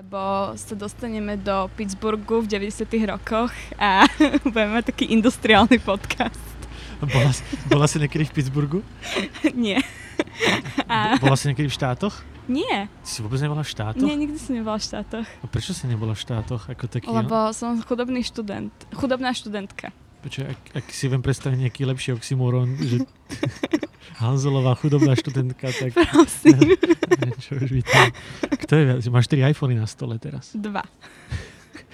lebo sa dostaneme do Pittsburghu v 90 rokoch a budeme mať taký industriálny podcast. Bola, bola si niekedy v Pittsburghu? Nie. A... Bola si niekedy v štátoch? Nie. Si vôbec nebola v štátoch? Nie, nikdy som nebola v štátoch. A prečo si nebola v štátoch? Ako taký, Lebo no? som chudobný študent. Chudobná študentka. Počkaj, ak, ak si viem predstaviť nejaký lepší oxymoron, že Hanzelová chudobná študentka, tak... Prosím. Čo už vítam. Kto je viac? Máš 4 iPhony na stole teraz. Dva.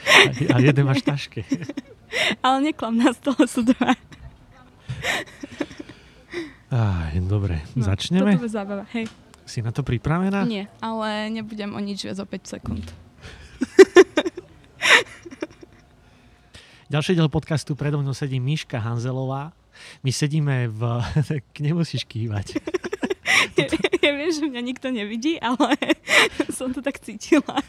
A, a jeden máš v taške. Ale neklam, na stole sú dva. Á, dobre, no, začneme? Toto zábava, hej. Si na to pripravená? Nie, ale nebudem o nič viac o 5 sekúnd. Ďalší diel podcastu predo mnou sedí Miška Hanzelová. My sedíme v... Tak nemusíš kývať. ja, ja viem, že mňa nikto nevidí, ale som to tak cítila.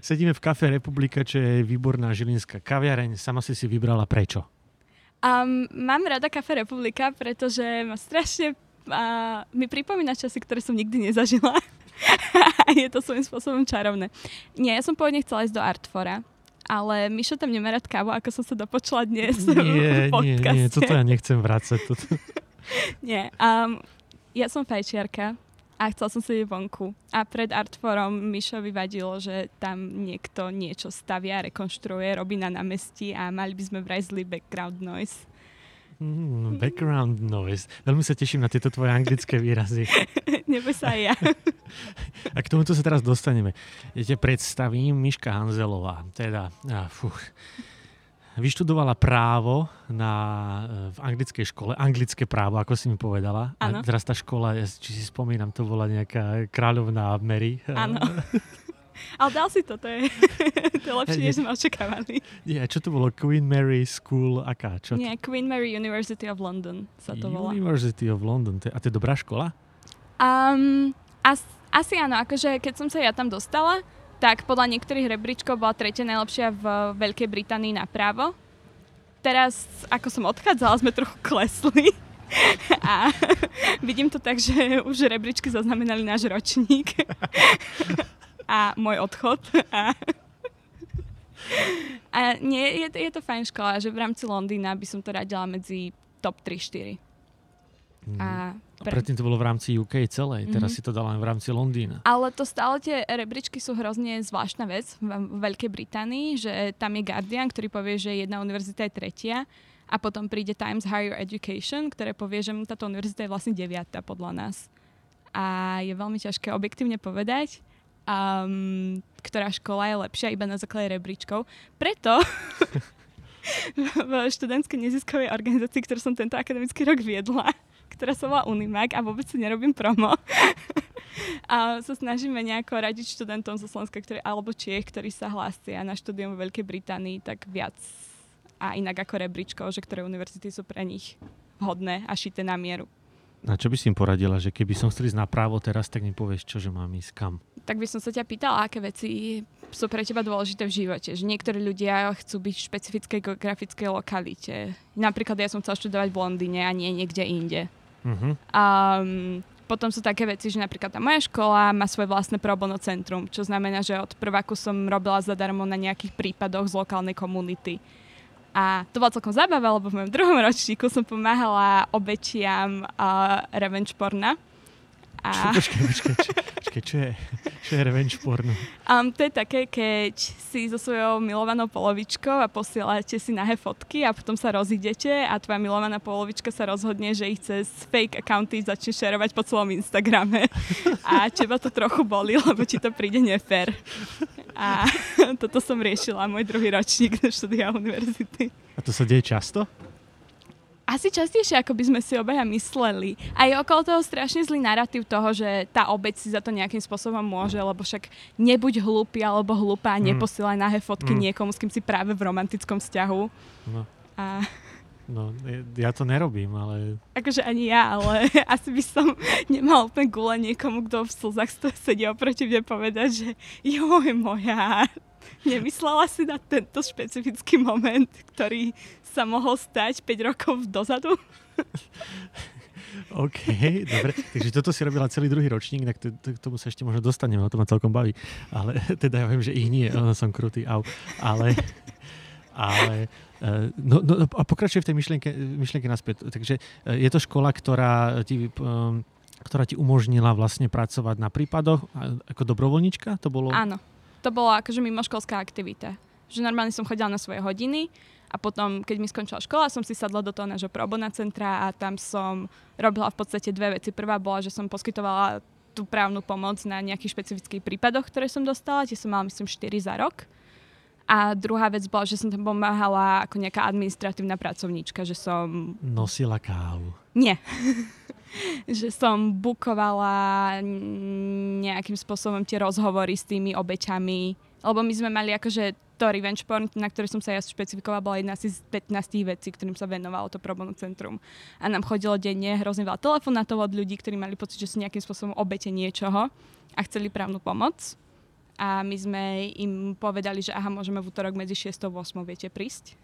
Sedíme v kafe Republika, čo je výborná žilinská kaviareň. Sama si si vybrala prečo? Um, mám rada Kafe Republika, pretože ma strašne uh, mi pripomína časy, ktoré som nikdy nezažila. a je to svojím spôsobom čarovné. Nie, ja som pôvodne chcela ísť do Artfora, ale Mišo tam nemá rád kávu, ako som sa dopočula dnes nie, v podcaste. Nie, nie, toto ja nechcem vrácať. Toto. nie, um, ja som fajčiarka a chcel som sedieť vonku. A pred Artforom Mišo vyvadilo, že tam niekto niečo stavia, rekonštruuje, robí na námestí a mali by sme vraj zlý background noise. Mm, background noise. Veľmi sa teším na tieto tvoje anglické výrazy. Neboj sa aj ja. a k tomuto sa teraz dostaneme. Ja te predstavím Miška Hanzelová. Teda, ah, fuch, vyštudovala právo na, v anglickej škole, anglické právo, ako si mi povedala. Ano. A teraz tá škola, či si spomínam, to bola nejaká kráľovná Mary. Áno. Ale dal si to, to je, to je lepšie, než sme očakávali. Nie, čo to bolo? Queen Mary School, aká? Čo Nie, Queen Mary University of London sa to volá. University of London, a to je dobrá škola? Um, as, asi áno, akože keď som sa ja tam dostala, tak podľa niektorých rebríčkov bola tretia najlepšia v Veľkej Británii na právo. Teraz, ako som odchádzala, sme trochu klesli. A vidím to tak, že už rebríčky zaznamenali náš ročník a môj odchod. A, a nie, je, je to fajn škola, že v rámci Londýna by som to radila medzi top 3-4. Mm. A pre... predtým to bolo v rámci UK celej, teraz mm-hmm. si to dala len v rámci Londýna. Ale to stále tie rebríčky sú hrozne zvláštna vec v Veľkej Británii, že tam je Guardian, ktorý povie, že jedna univerzita je tretia a potom príde Times Higher Education, ktoré povie, že táto univerzita je vlastne deviata podľa nás. A je veľmi ťažké objektívne povedať, um, ktorá škola je lepšia iba na základe rebríčkov. Preto v študentskej neziskovej organizácii, ktorú som tento akademický rok viedla, ktorá sa volá Unimac a vôbec si nerobím promo. a sa snažíme nejako radiť študentom zo Slovenska, ktorí, alebo Čiech, ktorí sa hlásia na štúdium v Veľkej Británii, tak viac a inak ako rebríčkov, že ktoré univerzity sú pre nich hodné a šité na mieru. Na čo by si im poradila, že keby som chcel ísť na právo teraz, tak mi povieš, čo, že mám ísť kam? Tak by som sa ťa pýtala, aké veci sú pre teba dôležité v živote. Že niektorí ľudia chcú byť v špecifickej geografickej lokalite. Napríklad ja som chcela študovať v Londýne a nie niekde inde. Uh-huh. Um, potom sú také veci, že napríklad tá moja škola má svoje vlastné pro bono centrum, čo znamená, že od prváku som robila zadarmo na nejakých prípadoch z lokálnej komunity. A to bolo celkom zábava, lebo v mojom druhom ročníku som pomáhala obetiam uh, revenge porna. A... Počkaj, počkaj, čo, počkaj, čo je, čo je revenge porno? Um, to je také, keď si so svojou milovanou polovičkou a posielate si nahé fotky a potom sa rozídete a tvoja milovaná polovička sa rozhodne, že ich cez fake accounty začne šerovať po celom Instagrame. A teba to trochu boli, lebo ti to príde nefér. A toto som riešila, môj druhý ročník do štúdia univerzity. A to sa deje často? asi častejšie, ako by sme si obaja mysleli. A je okolo toho strašne zlý narratív toho, že tá obec si za to nejakým spôsobom môže, lebo však nebuď hlúpy alebo hlúpa a mm. neposielaj nahé fotky mm. niekomu, s kým si práve v romantickom vzťahu. No. A... No, ja to nerobím, ale... Akože ani ja, ale asi by som nemal úplne gule niekomu, kto v slzách sedí oproti mne povedať, že joj moja, nemyslela si na tento špecifický moment, ktorý sa mohol stať 5 rokov dozadu? OK, dobre. Takže toto si robila celý druhý ročník, tak k tomu sa ešte možno dostaneme, o to ma celkom baví. Ale teda ja viem, že ich nie, som krutý, au. Ale, ale no, no, a pokračuje v tej myšlienke, myšlienke naspäť. Takže e, je to škola, ktorá ti, um, ktorá ti umožnila vlastne pracovať na prípadoch ako dobrovoľnička? To bolo... Áno. To bola akože mimoškolská aktivita. Že normálne som chodila na svoje hodiny a potom, keď mi skončila škola, som si sadla do toho nášho probona centra a tam som robila v podstate dve veci. Prvá bola, že som poskytovala tú právnu pomoc na nejakých špecifických prípadoch, ktoré som dostala. Tie som mala, myslím, 4 za rok. A druhá vec bola, že som tam pomáhala ako nejaká administratívna pracovníčka, že som... Nosila kávu. Nie. že som bukovala nejakým spôsobom tie rozhovory s tými obeťami. Lebo my sme mali akože to revenge porn, na ktoré som sa ja špecifikovala, bola jedna z 15 vecí, ktorým sa venovalo to Pro centrum. A nám chodilo denne hrozne veľa telefonátov od ľudí, ktorí mali pocit, že sú nejakým spôsobom obete niečoho a chceli právnu pomoc. A my sme im povedali, že aha, môžeme v útorok medzi 6 a 8 viete prísť.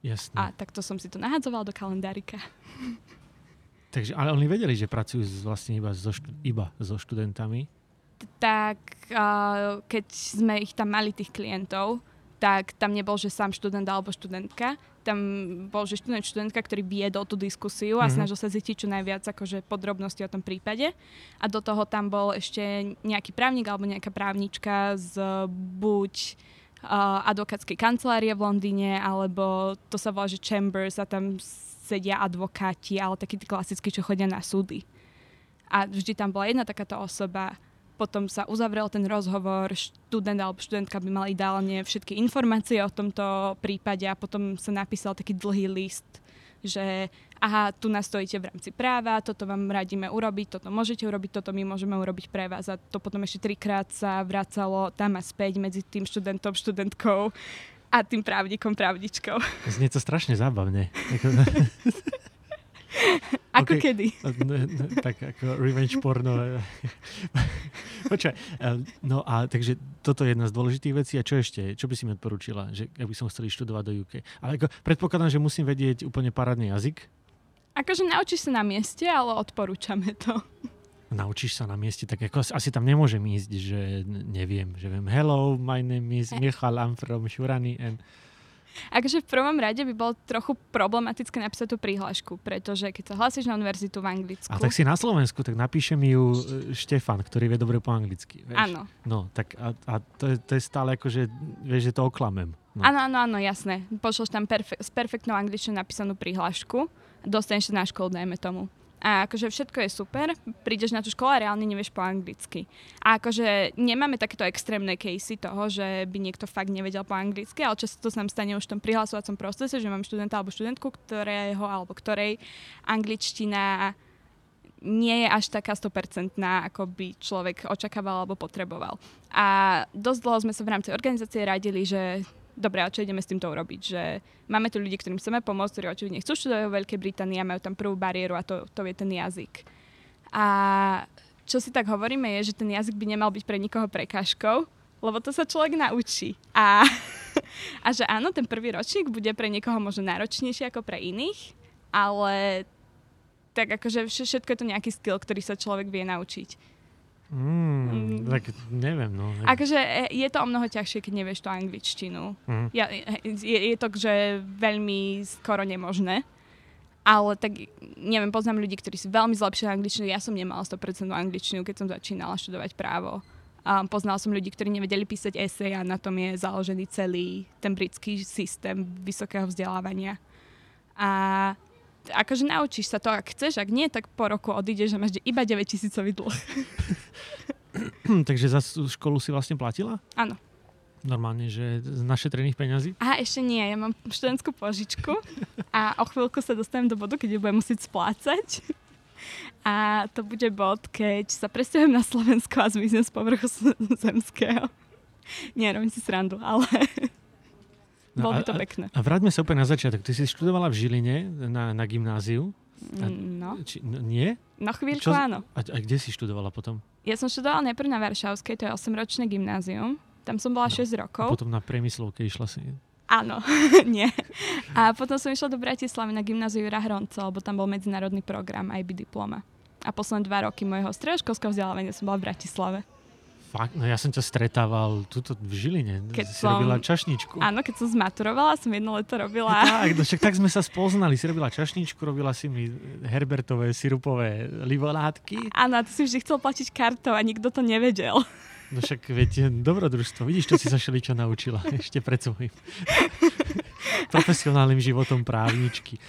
Jasne. A takto som si to nahadzovala do kalendárika. Takže, ale oni vedeli, že pracujú vlastne iba so, iba so študentami? tak uh, keď sme ich tam mali, tých klientov, tak tam nebol, že sám študent alebo študentka. Tam bol, že študent, študentka, ktorý viedol tú diskusiu a mm-hmm. snažil sa zistiť čo najviac akože podrobnosti o tom prípade. A do toho tam bol ešte nejaký právnik alebo nejaká právnička z buď uh, advokátskej kancelárie v Londýne, alebo to sa volá, že Chambers a tam sedia advokáti, ale takí tí klasickí, čo chodia na súdy. A vždy tam bola jedna takáto osoba, potom sa uzavrel ten rozhovor, študent alebo študentka by mal ideálne všetky informácie o tomto prípade a potom sa napísal taký dlhý list, že aha, tu nastojíte v rámci práva, toto vám radíme urobiť, toto môžete urobiť, toto my môžeme urobiť pre vás. A to potom ešte trikrát sa vracalo tam a späť medzi tým študentom, študentkou a tým právnikom, právničkou. Znie to strašne zábavne. Ako okay. kedy? tak ako revenge porno. Počkaj, no a takže toto je jedna z dôležitých vecí. A čo ešte? Čo by si mi odporúčila? Že ak by som chcel študovať do UK. Ale ako, predpokladám, že musím vedieť úplne parádny jazyk. Akože naučíš sa na mieste, ale odporúčame to. Naučíš sa na mieste, tak ako asi tam nemôžem ísť, že neviem, že viem, hello, my name is Michal, I'm from Šurany and Akože v prvom rade by bolo trochu problematické napísať tú prihlášku, pretože keď sa hlasíš na univerzitu v Anglicku... A tak si na Slovensku, tak napíše mi ju e, Štefan, ktorý vie dobre po anglicky. Vieš? Áno. No, tak a, a to, je, to je stále ako, že, vieš, že to oklamem. No. Áno, áno, áno, jasné. Pošloš tam perfe- s perfektnou angličtinou napísanú prihlášku, dostaneš sa na školu, dajme tomu a akože všetko je super, prídeš na tú školu a reálne nevieš po anglicky. A akože nemáme takéto extrémne casey toho, že by niekto fakt nevedel po anglicky, ale často to sa nám stane už v tom prihlasovacom procese, že mám študenta alebo študentku, ktorého alebo ktorej angličtina nie je až taká 100% ako by človek očakával alebo potreboval. A dosť dlho sme sa v rámci organizácie radili, že dobre, a čo ideme s týmto urobiť? Že máme tu ľudí, ktorým chceme pomôcť, ktorí očividne chcú študovať vo Veľkej Británii a majú tam prvú bariéru a to, to je ten jazyk. A čo si tak hovoríme je, že ten jazyk by nemal byť pre nikoho prekážkou, lebo to sa človek naučí. A, a že áno, ten prvý ročník bude pre niekoho možno náročnejší ako pre iných, ale tak akože všetko je to nejaký skill, ktorý sa človek vie naučiť. Mm, mm. Tak neviem, no. Akože e, je to o mnoho ťažšie, keď nevieš tú angličtinu. Mm. Ja, e, je, je to, že veľmi skoro nemožné. Ale tak, neviem, poznám ľudí, ktorí si veľmi zlepšili angličtinu. Ja som nemala 100% angličtinu, keď som začínala študovať právo. A poznal som ľudí, ktorí nevedeli písať esej a na tom je založený celý ten britský systém vysokého vzdelávania. A akože naučíš sa to, ak chceš, ak nie, tak po roku odídeš a máš iba 9 tisícový dlh. Takže za školu si vlastne platila? Áno. Normálne, že z našetrených peňazí? A ešte nie, ja mám študentskú požičku a o chvíľku sa dostanem do bodu, keď ju budem musieť splácať. A to bude bod, keď sa presťahujem na Slovensko a zmiznem z povrchu zemského. Nie, robím si srandu, ale No, Bolo by to pekné. A, a vráťme sa úplne na začiatok. Ty si študovala v Žiline na, na gymnáziu. A, no. Či, no. Nie? No chvíľku Čo, áno. A, a kde si študovala potom? Ja som študovala najprv na Varšavskej, to je 8-ročné gymnázium. Tam som bola no. 6 rokov. A potom na priemyslovke išla si? Áno, nie. A potom som išla do Bratislavy na gymnáziu Jura Hronca, lebo tam bol medzinárodný program IB diploma. A posledné dva roky môjho stredoškolského vzdelávania som bola v Bratislave. Fakt? No ja som ťa stretával tuto v Žiline. Keď si som, robila čašničku. Áno, keď som zmaturovala, som jedno leto robila. No tak, no však tak sme sa spoznali. Si robila čašničku, robila si mi Herbertové sirupové limonádky. Áno, a ty si vždy chcel platiť kartou a nikto to nevedel. No však viete, dobrodružstvo. Vidíš, čo si sa čo naučila ešte pred svojím profesionálnym životom právničky.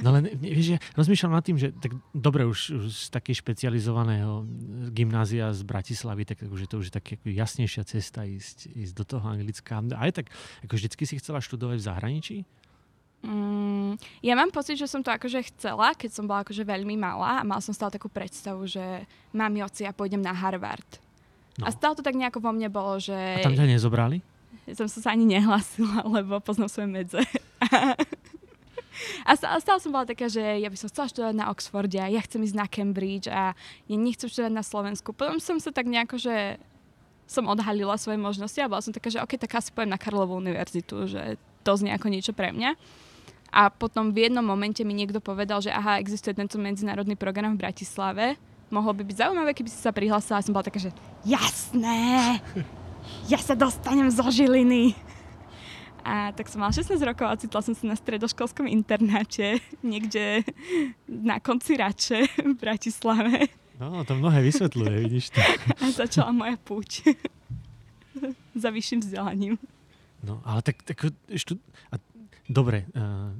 No, len, vieš, ja rozmýšľam nad tým, že tak dobre, už, už z takej špecializovaného gymnázia z Bratislavy, tak už je to už také jasnejšia cesta ísť, ísť do toho Anglická. Aj tak, ako vždycky si chcela študovať v zahraničí? Mm, ja mám pocit, že som to akože chcela, keď som bola akože veľmi malá a mal som stále takú predstavu, že mám oci a pôjdem na Harvard. No. A stále to tak nejako vo mne bolo, že... A tam ťa nezobrali? Ja som sa ani nehlasila, lebo poznám svoje medze. A stále, stále som bola taká, že ja by som chcela študovať na Oxforde ja chcem ísť na Cambridge a ja nechcem študovať na Slovensku. Potom som sa tak nejako, že som odhalila svoje možnosti a bola som taká, že ok, tak asi poviem na Karlovú univerzitu, že to znie ako niečo pre mňa. A potom v jednom momente mi niekto povedal, že aha, existuje tento medzinárodný program v Bratislave, mohlo by byť zaujímavé, keby si sa prihlásila. A som bola taká, že jasné, ja sa dostanem zo Žiliny. A tak som mala 16 rokov a cítila som sa na stredoškolskom internáte niekde na konci Rače v Bratislave. No, to mnohé vysvetľuje, vidíš to. A začala moja púť za vyšším vzdelaním. No, ale tak, tak štud... a, dobre, uh,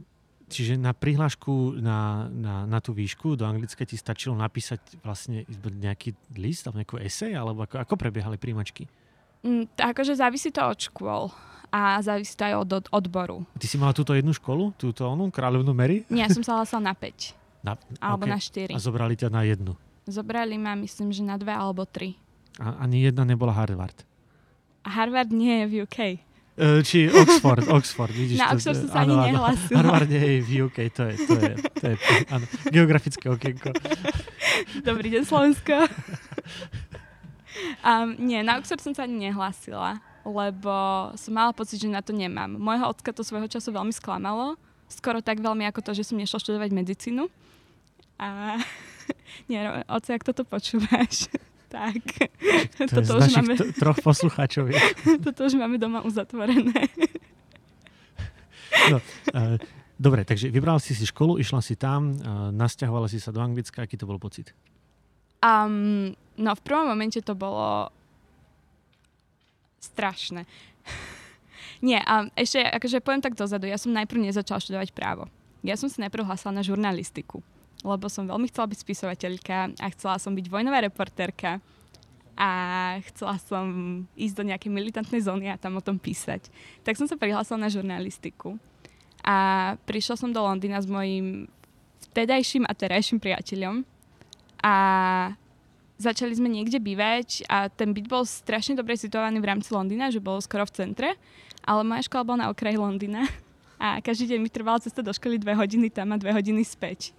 Čiže na prihlášku na, na, na tú výšku do Anglicka ti stačilo napísať vlastne nejaký list alebo nejakú esej, alebo ako, ako prebiehali príjmačky? Mm, akože závisí to od škôl a závisí to aj od, od odboru. Ty si mala túto jednu školu, túto onú, kráľovnú Mary? Nie, som sa hlasila na 5. Na, alebo okay. na 4. A zobrali ťa na jednu? Zobrali ma, myslím, že na dve alebo tri. A ani jedna nebola Harvard? Harvard nie je v UK. Uh, či Oxford, Oxford, vidíš. Na to, Oxford som sa ani nehlasila. Harvard nie je v UK, to je, to je, to je áno, geografické okienko. Dobrý deň, Slovensko. Um, nie, na Oxford som sa ani nehlásila, lebo som mala pocit, že na to nemám. Mojho ocka to svojho času veľmi sklamalo, skoro tak veľmi ako to, že som nešla študovať medicínu. A nie, oce, ak toto počúvaš, tak. To toto už máme... Troch poslucháčov. toto už máme doma uzatvorené. no, uh, dobre, takže vybrala si si školu, išla si tam, uh, nasťahovala si sa do Anglicka. Aký to bol pocit? Um, no v prvom momente to bolo strašné. Nie, a ešte akože poviem tak dozadu, ja som najprv nezačala študovať právo. Ja som si najprv hlasala na žurnalistiku lebo som veľmi chcela byť spisovateľka a chcela som byť vojnová reportérka a chcela som ísť do nejakej militantnej zóny a tam o tom písať. Tak som sa prihlásila na žurnalistiku a prišla som do Londýna s mojim vtedajším a terajším priateľom a začali sme niekde bývať a ten byt bol strašne dobre situovaný v rámci Londýna, že bol skoro v centre, ale moja škola bola na okraji Londýna a každý deň mi trvala cesta do školy dve hodiny tam a dve hodiny späť.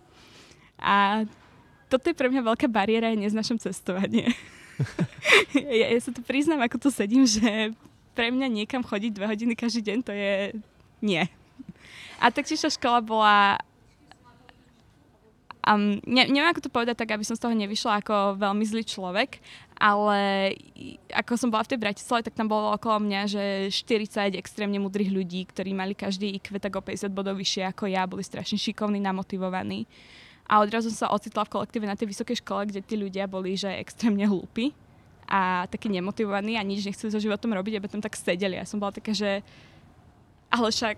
A toto je pre mňa veľká bariéra, ja neznašam cestovanie. ja, ja sa tu priznám, ako tu sedím, že pre mňa niekam chodiť dve hodiny každý deň, to je nie. A taktiež tá škola bola Um, ne, neviem, ako to povedať tak, aby som z toho nevyšla ako veľmi zlý človek, ale ako som bola v tej Bratislave, tak tam bolo okolo mňa, že 40 extrémne mudrých ľudí, ktorí mali každý IQ tak o 50 bodov vyššie ako ja, boli strašne šikovní, namotivovaní. A odrazu som sa ocitla v kolektíve na tej vysokej škole, kde tí ľudia boli že extrémne hlúpi a takí nemotivovaní a nič nechceli so životom robiť, aby tam tak sedeli. Ja som bola taká, že ale však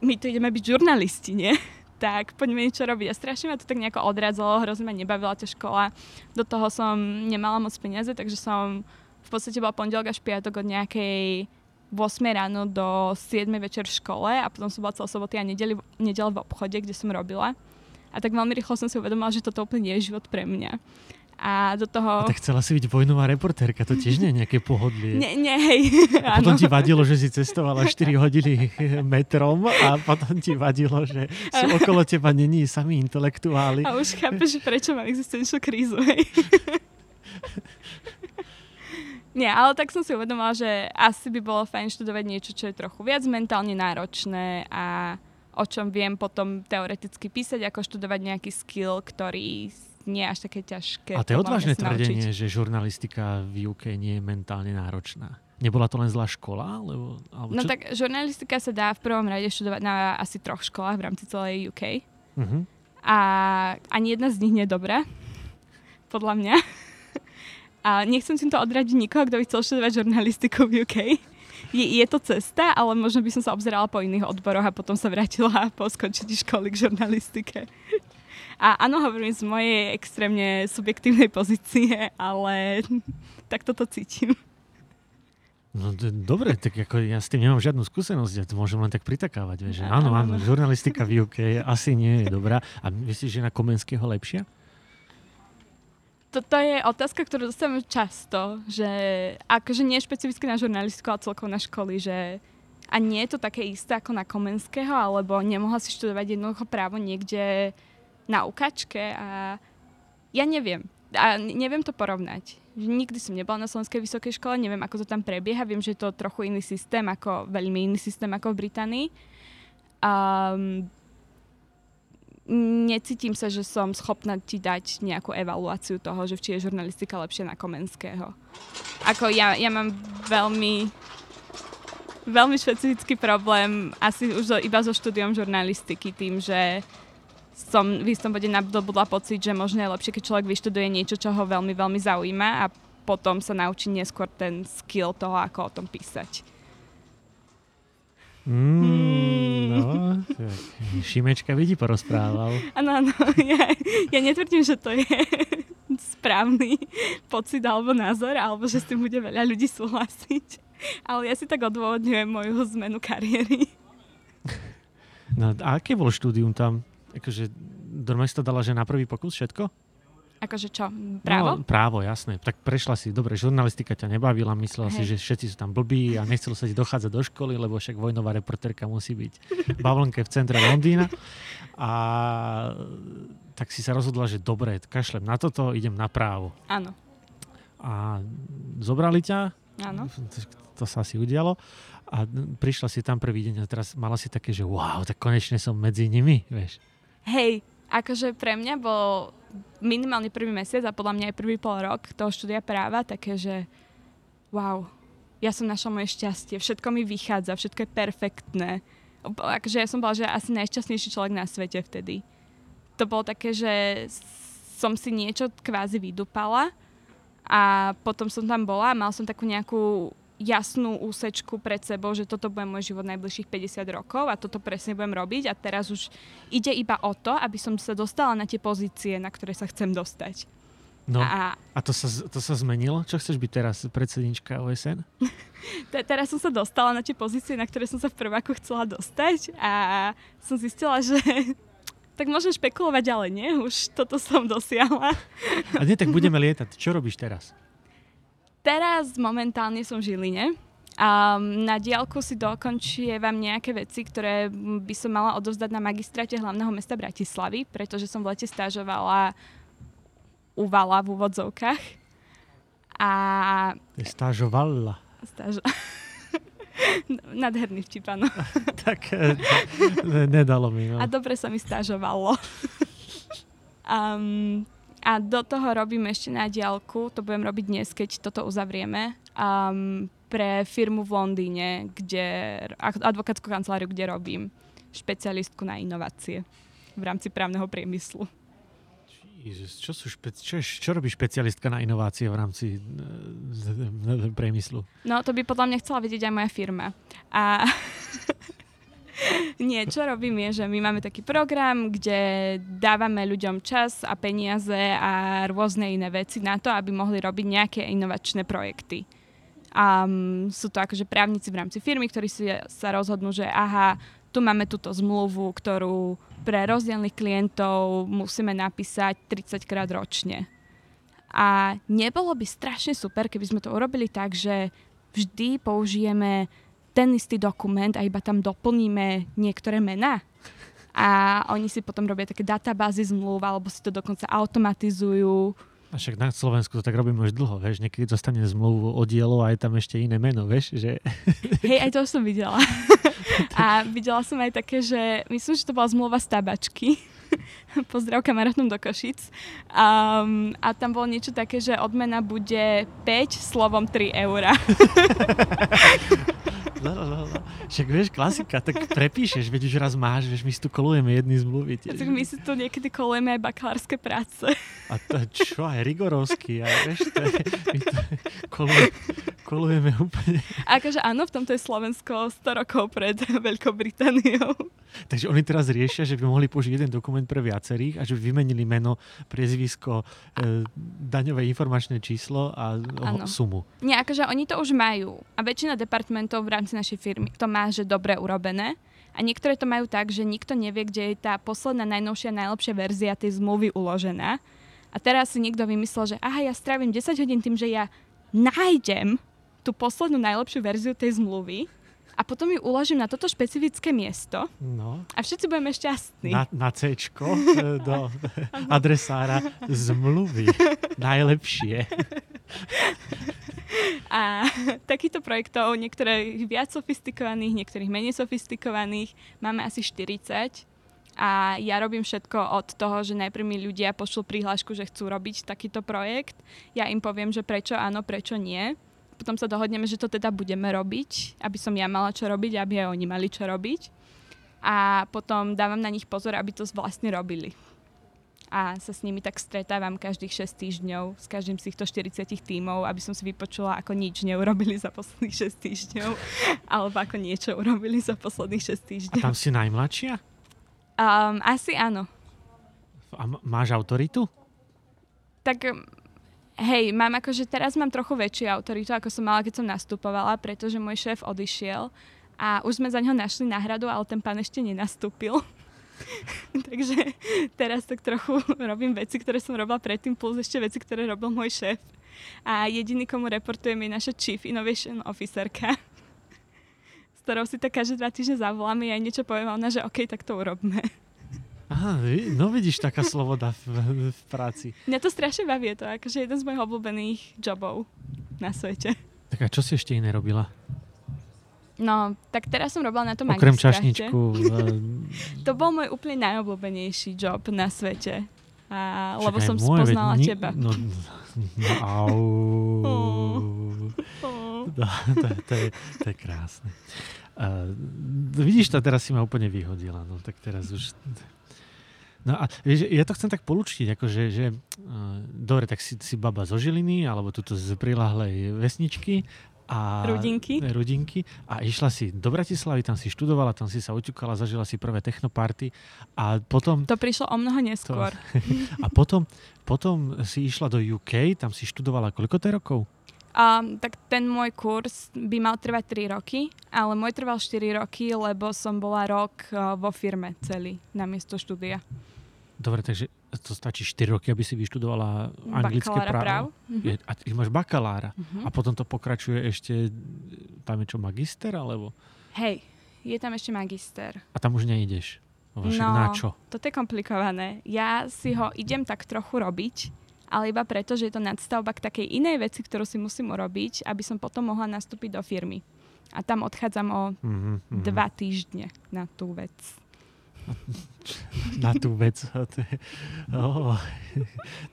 my tu ideme byť žurnalisti, nie? Tak poďme niečo robiť. A strašne ma to tak nejako odradzalo, hrozne ma nebavila tá škola. Do toho som nemala moc peniaze, takže som v podstate bola pondelok až piatok od nejakej 8 ráno do 7 večer v škole a potom som bola celé soboty a nedeli, nedel v obchode, kde som robila. A tak veľmi rýchlo som si uvedomila, že toto úplne nie je život pre mňa. A do toho... A tak chcela si byť vojnová reportérka, to tiež nie je nejaké pohodlie. Nie, nie, hej. A potom ti vadilo, že si cestovala 4 hodiny metrom a potom ti vadilo, že sú okolo teba není sami intelektuáli. A už chápeš, prečo mám existenčnú krízu, hej. Nie, ale tak som si uvedomila, že asi by bolo fajn študovať niečo, čo je trochu viac mentálne náročné a o čom viem potom teoreticky písať, ako študovať nejaký skill, ktorý nie až také ťažké. A to je odvážne tvrdenie, že žurnalistika v UK nie je mentálne náročná. Nebola to len zlá škola? Lebo, alebo no čo? Tak žurnalistika sa dá v prvom rade študovať na asi troch školách v rámci celej UK. Uh-huh. Mhm. A ani jedna z nich nie je dobrá, podľa mňa. A nechcem si to odradiť nikoho, kto by chcel študovať žurnalistiku v UK. Je, je to cesta, ale možno by som sa obzerala po iných odboroch a potom sa vrátila po skončení školy k žurnalistike. A áno, hovorím z mojej extrémne subjektívnej pozície, ale tak toto cítim. No dobre, tak ako ja s tým nemám žiadnu skúsenosť, ja to môžem len tak pritakávať. Vieš, že áno, áno, žurnalistika v UK asi nie je dobrá. A myslíš, že na Komenského lepšia? Toto je otázka, ktorú dostávam často, že akože nie špecificky na žurnalistiku, ale celkovo na školy, že a nie je to také isté ako na Komenského, alebo nemohla si študovať jednoducho právo niekde na ukačke a ja neviem. A neviem to porovnať nikdy som nebola na Slovenskej vysokej škole, neviem, ako to tam prebieha. Viem, že je to trochu iný systém, ako, veľmi iný systém ako v Británii. Um, necítim sa, že som schopná ti dať nejakú evaluáciu toho, že či je žurnalistika lepšia na Komenského. Ako ja, ja mám veľmi veľmi špecifický problém asi už iba so štúdiom žurnalistiky tým, že som v istom bode nadobudla pocit, že možno je lepšie, keď človek vyštuduje niečo, čo ho veľmi, veľmi zaujíma a potom sa naučí neskôr ten skill toho, ako o tom písať. Mm, hmm. no, Šimečka vidí porozprával. Áno, áno, ja, ja netvrdím, že to je správny pocit alebo názor, alebo že s tým bude veľa ľudí súhlasiť. Ale ja si tak odôvodňujem moju zmenu kariéry. No a aké bol štúdium tam? Akože normálne si to dala, že na prvý pokus všetko? Akože čo? Právo? No, právo, jasné. Tak prešla si, dobre, žurnalistika ťa nebavila, myslela Hej. si, že všetci sú tam blbí a nechcelo sa ti dochádzať do školy, lebo však vojnová reporterka musí byť bavlnke v centre Londýna. A tak si sa rozhodla, že dobre, kašlem na toto, idem na právo. Áno. A zobrali ťa? Áno. To sa asi udialo a prišla si tam prvý deň a teraz mala si také, že wow, tak konečne som medzi nimi, vieš. Hej, akože pre mňa bol minimálne prvý mesiac a podľa mňa aj prvý pol rok toho štúdia práva také, že wow, ja som našla moje šťastie, všetko mi vychádza, všetko je perfektné. Akože ja som bola, že asi najšťastnejší človek na svete vtedy. To bolo také, že som si niečo kvázi vydupala a potom som tam bola a mal som takú nejakú jasnú úsečku pred sebou, že toto bude môj život najbližších 50 rokov a toto presne budem robiť a teraz už ide iba o to, aby som sa dostala na tie pozície, na ktoré sa chcem dostať. No a, a to, sa, to sa zmenilo? Čo chceš byť teraz, predsednička OSN? Te, teraz som sa dostala na tie pozície, na ktoré som sa v prváku chcela dostať a som zistila, že tak môžem špekulovať, ale nie, už toto som dosiahla. A nie, tak budeme lietať. Čo robíš teraz? Teraz momentálne som v Žiline. Um, na diálku si dokončievam nejaké veci, ktoré by som mala odovzdať na magistráte hlavného mesta Bratislavy, pretože som v lete stážovala u Vala v úvodzovkách. A... Stážovala. Stážo... Nadherný vtip, áno. tak e, nedalo mi. No. A dobre sa mi stážovalo. um, a do toho robím ešte na diálku, to budem robiť dnes, keď toto uzavrieme, um, pre firmu v Londýne, kde, advokátsku kanceláriu, kde robím špecialistku na inovácie v rámci právneho priemyslu. Ježiš, čo, sú špe- čo, čo robí špecialistka na inovácie v rámci uh, priemyslu? No, to by podľa mňa chcela vedieť aj moja firma. A Nie, čo robím je, že my máme taký program, kde dávame ľuďom čas a peniaze a rôzne iné veci na to, aby mohli robiť nejaké inovačné projekty. A um, sú to akože právnici v rámci firmy, ktorí si sa rozhodnú, že aha, tu máme túto zmluvu, ktorú pre rozdielných klientov musíme napísať 30 krát ročne. A nebolo by strašne super, keby sme to urobili tak, že vždy použijeme ten istý dokument a iba tam doplníme niektoré mená. A oni si potom robia také databázy zmluv, alebo si to dokonca automatizujú. A však na Slovensku to tak robíme už dlho, vieš, niekedy dostane zmluvu o dielo a je tam ešte iné meno, vieš, že... Hej, aj to som videla. a videla som aj také, že myslím, že to bola zmluva z tabačky. Pozdrav kamarátom do Košic. Um, a tam bolo niečo také, že odmena bude 5 slovom 3 eurá. No, no, no, no. Však vieš, klasika, tak prepíšeš, veď už raz máš, vieš, my si tu kolujeme jedny zmluvy. Tiež. Tak my si tu niekedy kolujeme aj bakalárske práce. A to čo, aj rigorovský, aj vieš, to je, my to kolujeme, kolujeme úplne. Akože áno, v tomto je Slovensko 100 rokov pred Veľkou Britániou. Takže oni teraz riešia, že by mohli použiť jeden dokument pre viacerých a že vymenili meno, priezvisko, e, daňové informačné číslo a ano. sumu. Nie, akože oni to už majú. A väčšina departmentov v rámci našej firmy to má, že dobre urobené. A niektoré to majú tak, že nikto nevie, kde je tá posledná, najnovšia, najlepšia verzia tej zmluvy uložená. A teraz si niekto vymyslel, že aha, ja strávim 10 hodín tým, že ja nájdem tú poslednú najlepšiu verziu tej zmluvy a potom ju uložím na toto špecifické miesto no. a všetci budeme šťastní. Na, na C e, do adresára zmluvy. Najlepšie. A takýchto projektov, niektoré viac sofistikovaných, niektorých menej sofistikovaných, máme asi 40. A ja robím všetko od toho, že najprv mi ľudia pošlú prihlášku, že chcú robiť takýto projekt. Ja im poviem, že prečo áno, prečo nie potom sa dohodneme, že to teda budeme robiť, aby som ja mala čo robiť, aby aj oni mali čo robiť. A potom dávam na nich pozor, aby to vlastne robili. A sa s nimi tak stretávam každých 6 týždňov s každým z týchto 40 tímov, aby som si vypočula, ako nič neurobili za posledných 6 týždňov, alebo ako niečo urobili za posledných 6 týždňov. A tam si najmladšia? Um, asi áno. A máš autoritu? Tak Hej, mám akože teraz mám trochu väčšiu autoritu, ako som mala, keď som nastupovala, pretože môj šéf odišiel a už sme za neho našli náhradu, ale ten pán ešte nenastúpil. Takže teraz tak trochu robím veci, ktoré som robila predtým, plus ešte veci, ktoré robil môj šéf. A jediný, komu reportujem, je naša Chief Innovation Officerka, s ktorou si tak každé dva týždne zavoláme a ja niečo poviem a ona, že OK, tak to urobme. Aha, no vidíš, taká sloboda v, v práci. Mňa to strašne baví, je to akože jeden z mojich obľúbených jobov na svete. Tak a čo si ešte iné robila? No, tak teraz som robila na tom Okrem čašničku. to bol môj úplne najobľúbenejší job na svete. A, lebo som spoznala ni- teba. No, no au. Oh. No, to, to, je, to je krásne. Uh, vidíš to, teraz si ma úplne vyhodila. No tak teraz už No a vieš, ja to chcem tak polúčiť, akože, že, uh, dobre, tak si, si baba zo Žiliny, alebo tuto z prilahlej vesničky a Rudinky. Rudinky a išla si do Bratislavy, tam si študovala, tam si sa uťukala, zažila si prvé technoparty a potom... To prišlo o mnoho neskôr. To, a potom, potom si išla do UK, tam si študovala koľko to rokov? Um, tak ten môj kurz by mal trvať 3 roky, ale môj trval 4 roky, lebo som bola rok uh, vo firme celý, namiesto štúdia. Dobre, takže to stačí 4 roky, aby si vyštudovala anglické právo. práv. Uh-huh. Je, a ty máš bakalára. Uh-huh. A potom to pokračuje ešte, tam je čo, magister, alebo? Hej, je tam ešte magister. A tam už neideš? Však no, na čo? toto je komplikované. Ja si ho idem tak trochu robiť, ale iba preto, že je to nadstavba k takej inej veci, ktorú si musím urobiť, aby som potom mohla nastúpiť do firmy. A tam odchádzam o mm-hmm. dva týždne na tú vec. na tú vec. To je, oh,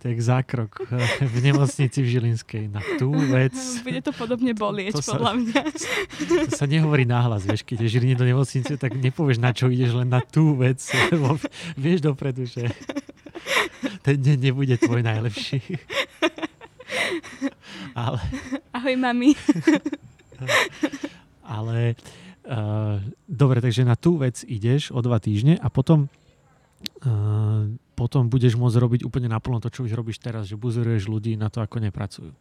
to je zákrok v nemocnici v Žilinskej. Na tú vec. Bude to podobne bolieť, to podľa sa, mňa. To sa nehovorí náhlas, vieš, keď je Žiline do nemocnice, tak nepovieš, na čo ideš, len na tú vec. Lebo vieš dopredu, že ten deň nebude tvoj najlepší. Ale... Ahoj, mami. Ale Uh, dobre, takže na tú vec ideš o dva týždne a potom, uh, potom budeš môcť robiť úplne naplno to, čo už robíš teraz, že buzeruješ ľudí na to, ako nepracujú.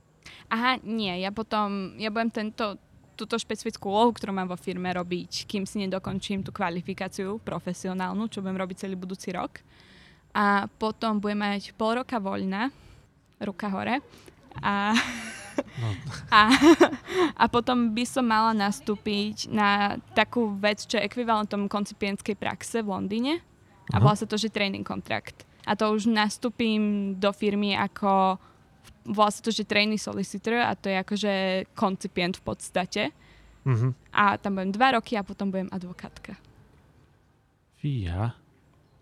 Aha, nie, ja potom, ja budem tento, túto špecifickú úlohu, ktorú mám vo firme robiť, kým si nedokončím tú kvalifikáciu profesionálnu, čo budem robiť celý budúci rok. A potom budem mať pol roka voľna, ruka hore. A No. A, a potom by som mala nastúpiť na takú vec, čo je ekvivalentom koncipientskej praxe v Londýne. A volá sa to, že training kontrakt. A to už nastúpim do firmy ako volá sa to, že trainee solicitor a to je akože koncipient v podstate. Mhm. A tam budem dva roky a potom budem advokátka. Fíha.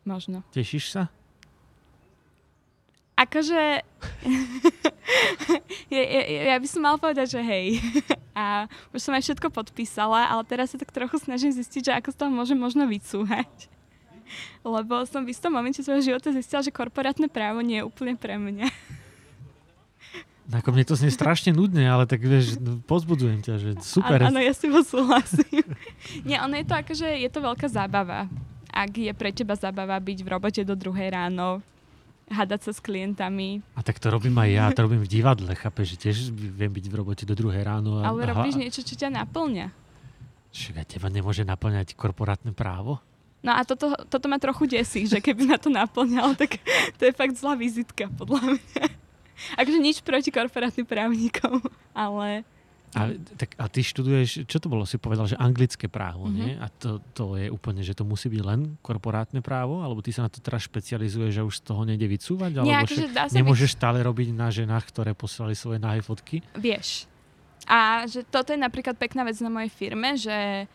Možno. Tešíš sa? Akože... ja, ja, ja by som mal povedať, že hej. A už som aj všetko podpísala, ale teraz sa tak trochu snažím zistiť, že ako z toho môžem možno vycúhať. Lebo som v istom momente svojho života zistila, že korporátne právo nie je úplne pre mňa. Ako mne to znie strašne nudne, ale tak vieš, pozbudzujem ťa, že super. Áno, ja si ho súhlasím. Nie, ono je to akože, je to veľká zábava. Ak je pre teba zábava byť v robote do druhej ráno, hadať sa s klientami. A tak to robím aj ja, to robím v divadle, chápeš, že tiež viem byť v robote do druhej ráno. A, Ale aha, robíš niečo, čo ťa naplňa. Však teba nemôže naplňať korporátne právo? No a toto, toto ma trochu desí, že keby ma to naplňalo, tak to je fakt zlá vizitka, podľa mňa. Akože nič proti korporátnym právnikom, ale A, tak, a ty študuješ, čo to bolo, si povedal, že anglické právo, Mhm. nie? A to, to je úplne, že to musí byť len korporátne právo? Alebo ty sa na to teraz špecializuješ, že už z toho nejde vycúvať? Alebo akože však dá sa nemôžeš stále robiť na ženách, ktoré poslali svoje nahé fotky? vieš. A že toto je napríklad pekná vec na mojej firme, že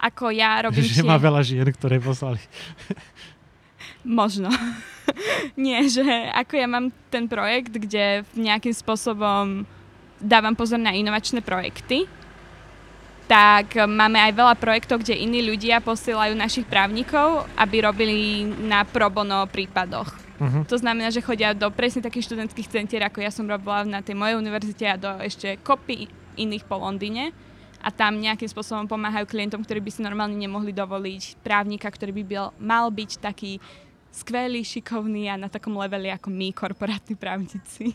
ako ja robím že tie... má veľa žien, ktoré poslali. Možno. Nie, že ako ja mám ten projekt, kde nejakým spôsobom dávam pozor na inovačné projekty, tak máme aj veľa projektov, kde iní ľudia posielajú našich právnikov, aby robili na pro bono prípadoch. Uh-huh. To znamená, že chodia do presne takých študentských centier, ako ja som robila na tej mojej univerzite a do ešte kopy iných po Londýne. A tam nejakým spôsobom pomáhajú klientom, ktorí by si normálne nemohli dovoliť právnika, ktorý by byl, mal byť taký skvelý, šikovný a na takom leveli ako my, korporátni právnici.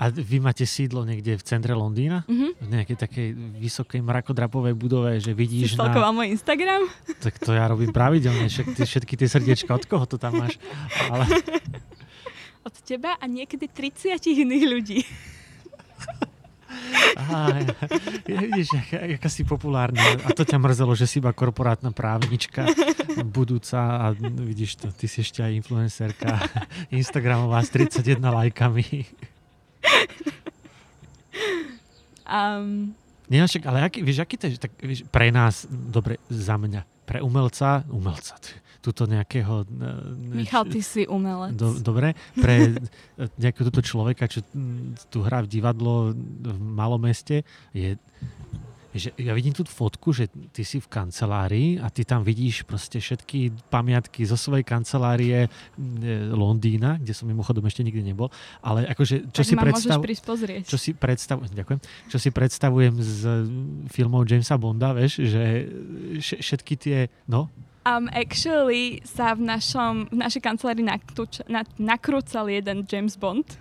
A vy máte sídlo niekde v centre Londýna? Mhm. V nejakej takej vysokej mrakodrapovej budove, že Si vidíš na... stalkoval môj Instagram? Tak to ja robím pravidelne, však ty, všetky tie srdiečka, od koho to tam máš? Ale Od teba a niekedy 30 iných ľudí. Á, ja, vidíš, jaká si populárna. A to ťa mrzelo, že si iba korporátna právnička budúca a vidíš to, ty si ešte aj influencerka Instagramová s 31 lajkami. Um, Nie, však, ale aký, vieš, aký to je, tak, vieš, pre nás, dobre, za mňa, pre umelca, umelca, t- tuto nejakého... ne- Michal, ty si umelec. Do, dobre, pre nejakého toto človeka, čo tu hrá v divadlo v malom meste, je, že ja vidím tú fotku, že ty si v kancelárii a ty tam vidíš proste všetky pamiatky zo svojej kancelárie e, Londýna, kde som mimochodom ešte nikdy nebol, ale akože, čo tak si predstav... Čo si, predstav... Ďakujem. čo si predstavujem z filmov Jamesa Bonda, vieš, že vš- všetky tie, no, Um, actually sa v, našom, v našej kancelárii nakrúcal jeden James Bond.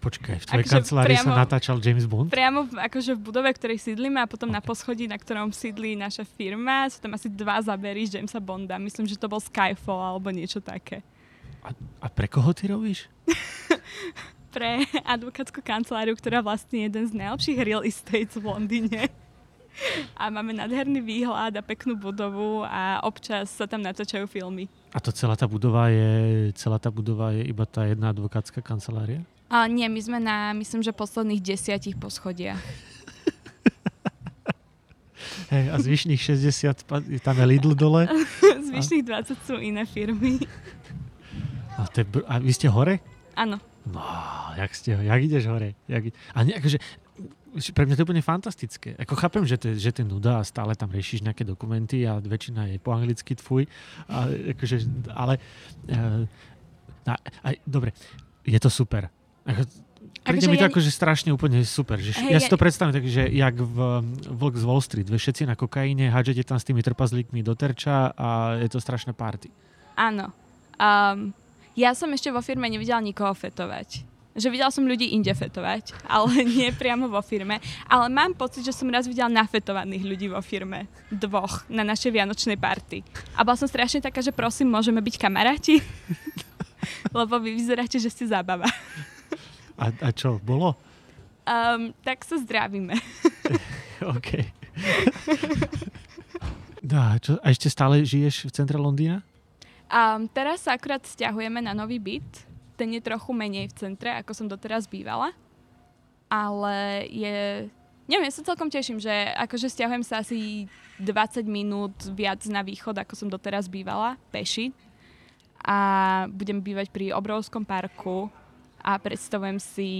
Počkaj, v tvojej Akože kancelárii sa natáčal James Bond? Priamo v, akože v budove, v ktorej sídlime a potom na poschodí, na ktorom sídli naša firma, sú tam asi dva zábery z Jamesa Bonda. Myslím, že to bol Skyfall alebo niečo také. A, a pre koho ty robíš? Pre advokátsku kanceláriu, ktorá vlastne jeden z najlepších real estates v Londýne. A máme nádherný výhľad a peknú budovu a občas sa tam natáčajú filmy. A to celá tá budova je, celá tá budova je iba tá jedna advokátska kancelária? A nie, my sme na, myslím, že posledných desiatich poschodiach. Hej, a zvyšných 60, pa- tam je Lidl dole. Zvyšných 20 sú iné firmy. A, to je, br- a vy ste hore? Áno. No, jak ste, jak ideš hore? Jak, a nie, akože, pre mňa to je úplne fantastické. Ako chápem, že to, že to je nuda a stále tam riešiš nejaké dokumenty a väčšina je po anglicky tfuj. A, akože, ale, uh, a, a, dobre, je to super. Ako, Príde Akože mi to ja- akože strašne úplne super. Že Hej, ja si to predstavím tak, že jak v um, Vlk z Wall Street. Vieš, všetci na kokaine, hádžete tam s tými trpazlíkmi do terča a je to strašná party. Áno. Um, ja som ešte vo firme nevidela nikoho fetovať. Že videla som ľudí inde fetovať, ale nie priamo vo firme. Ale mám pocit, že som raz videla nafetovaných ľudí vo firme. Dvoch na našej vianočnej party. A bola som strašne taká, že prosím, môžeme byť kamaráti? Lebo vy vyzeráte, že ste zábava. A, a čo, bolo? Um, tak sa zdravíme. OK. No, a, čo, a ešte stále žiješ v centre Londýna? Um, teraz sa akurát stiahujeme na nový byt ten je trochu menej v centre, ako som doteraz bývala. Ale je... Neviem, ja sa celkom teším, že akože stiahujem sa asi 20 minút viac na východ, ako som doteraz bývala, peši. A budem bývať pri obrovskom parku a predstavujem si,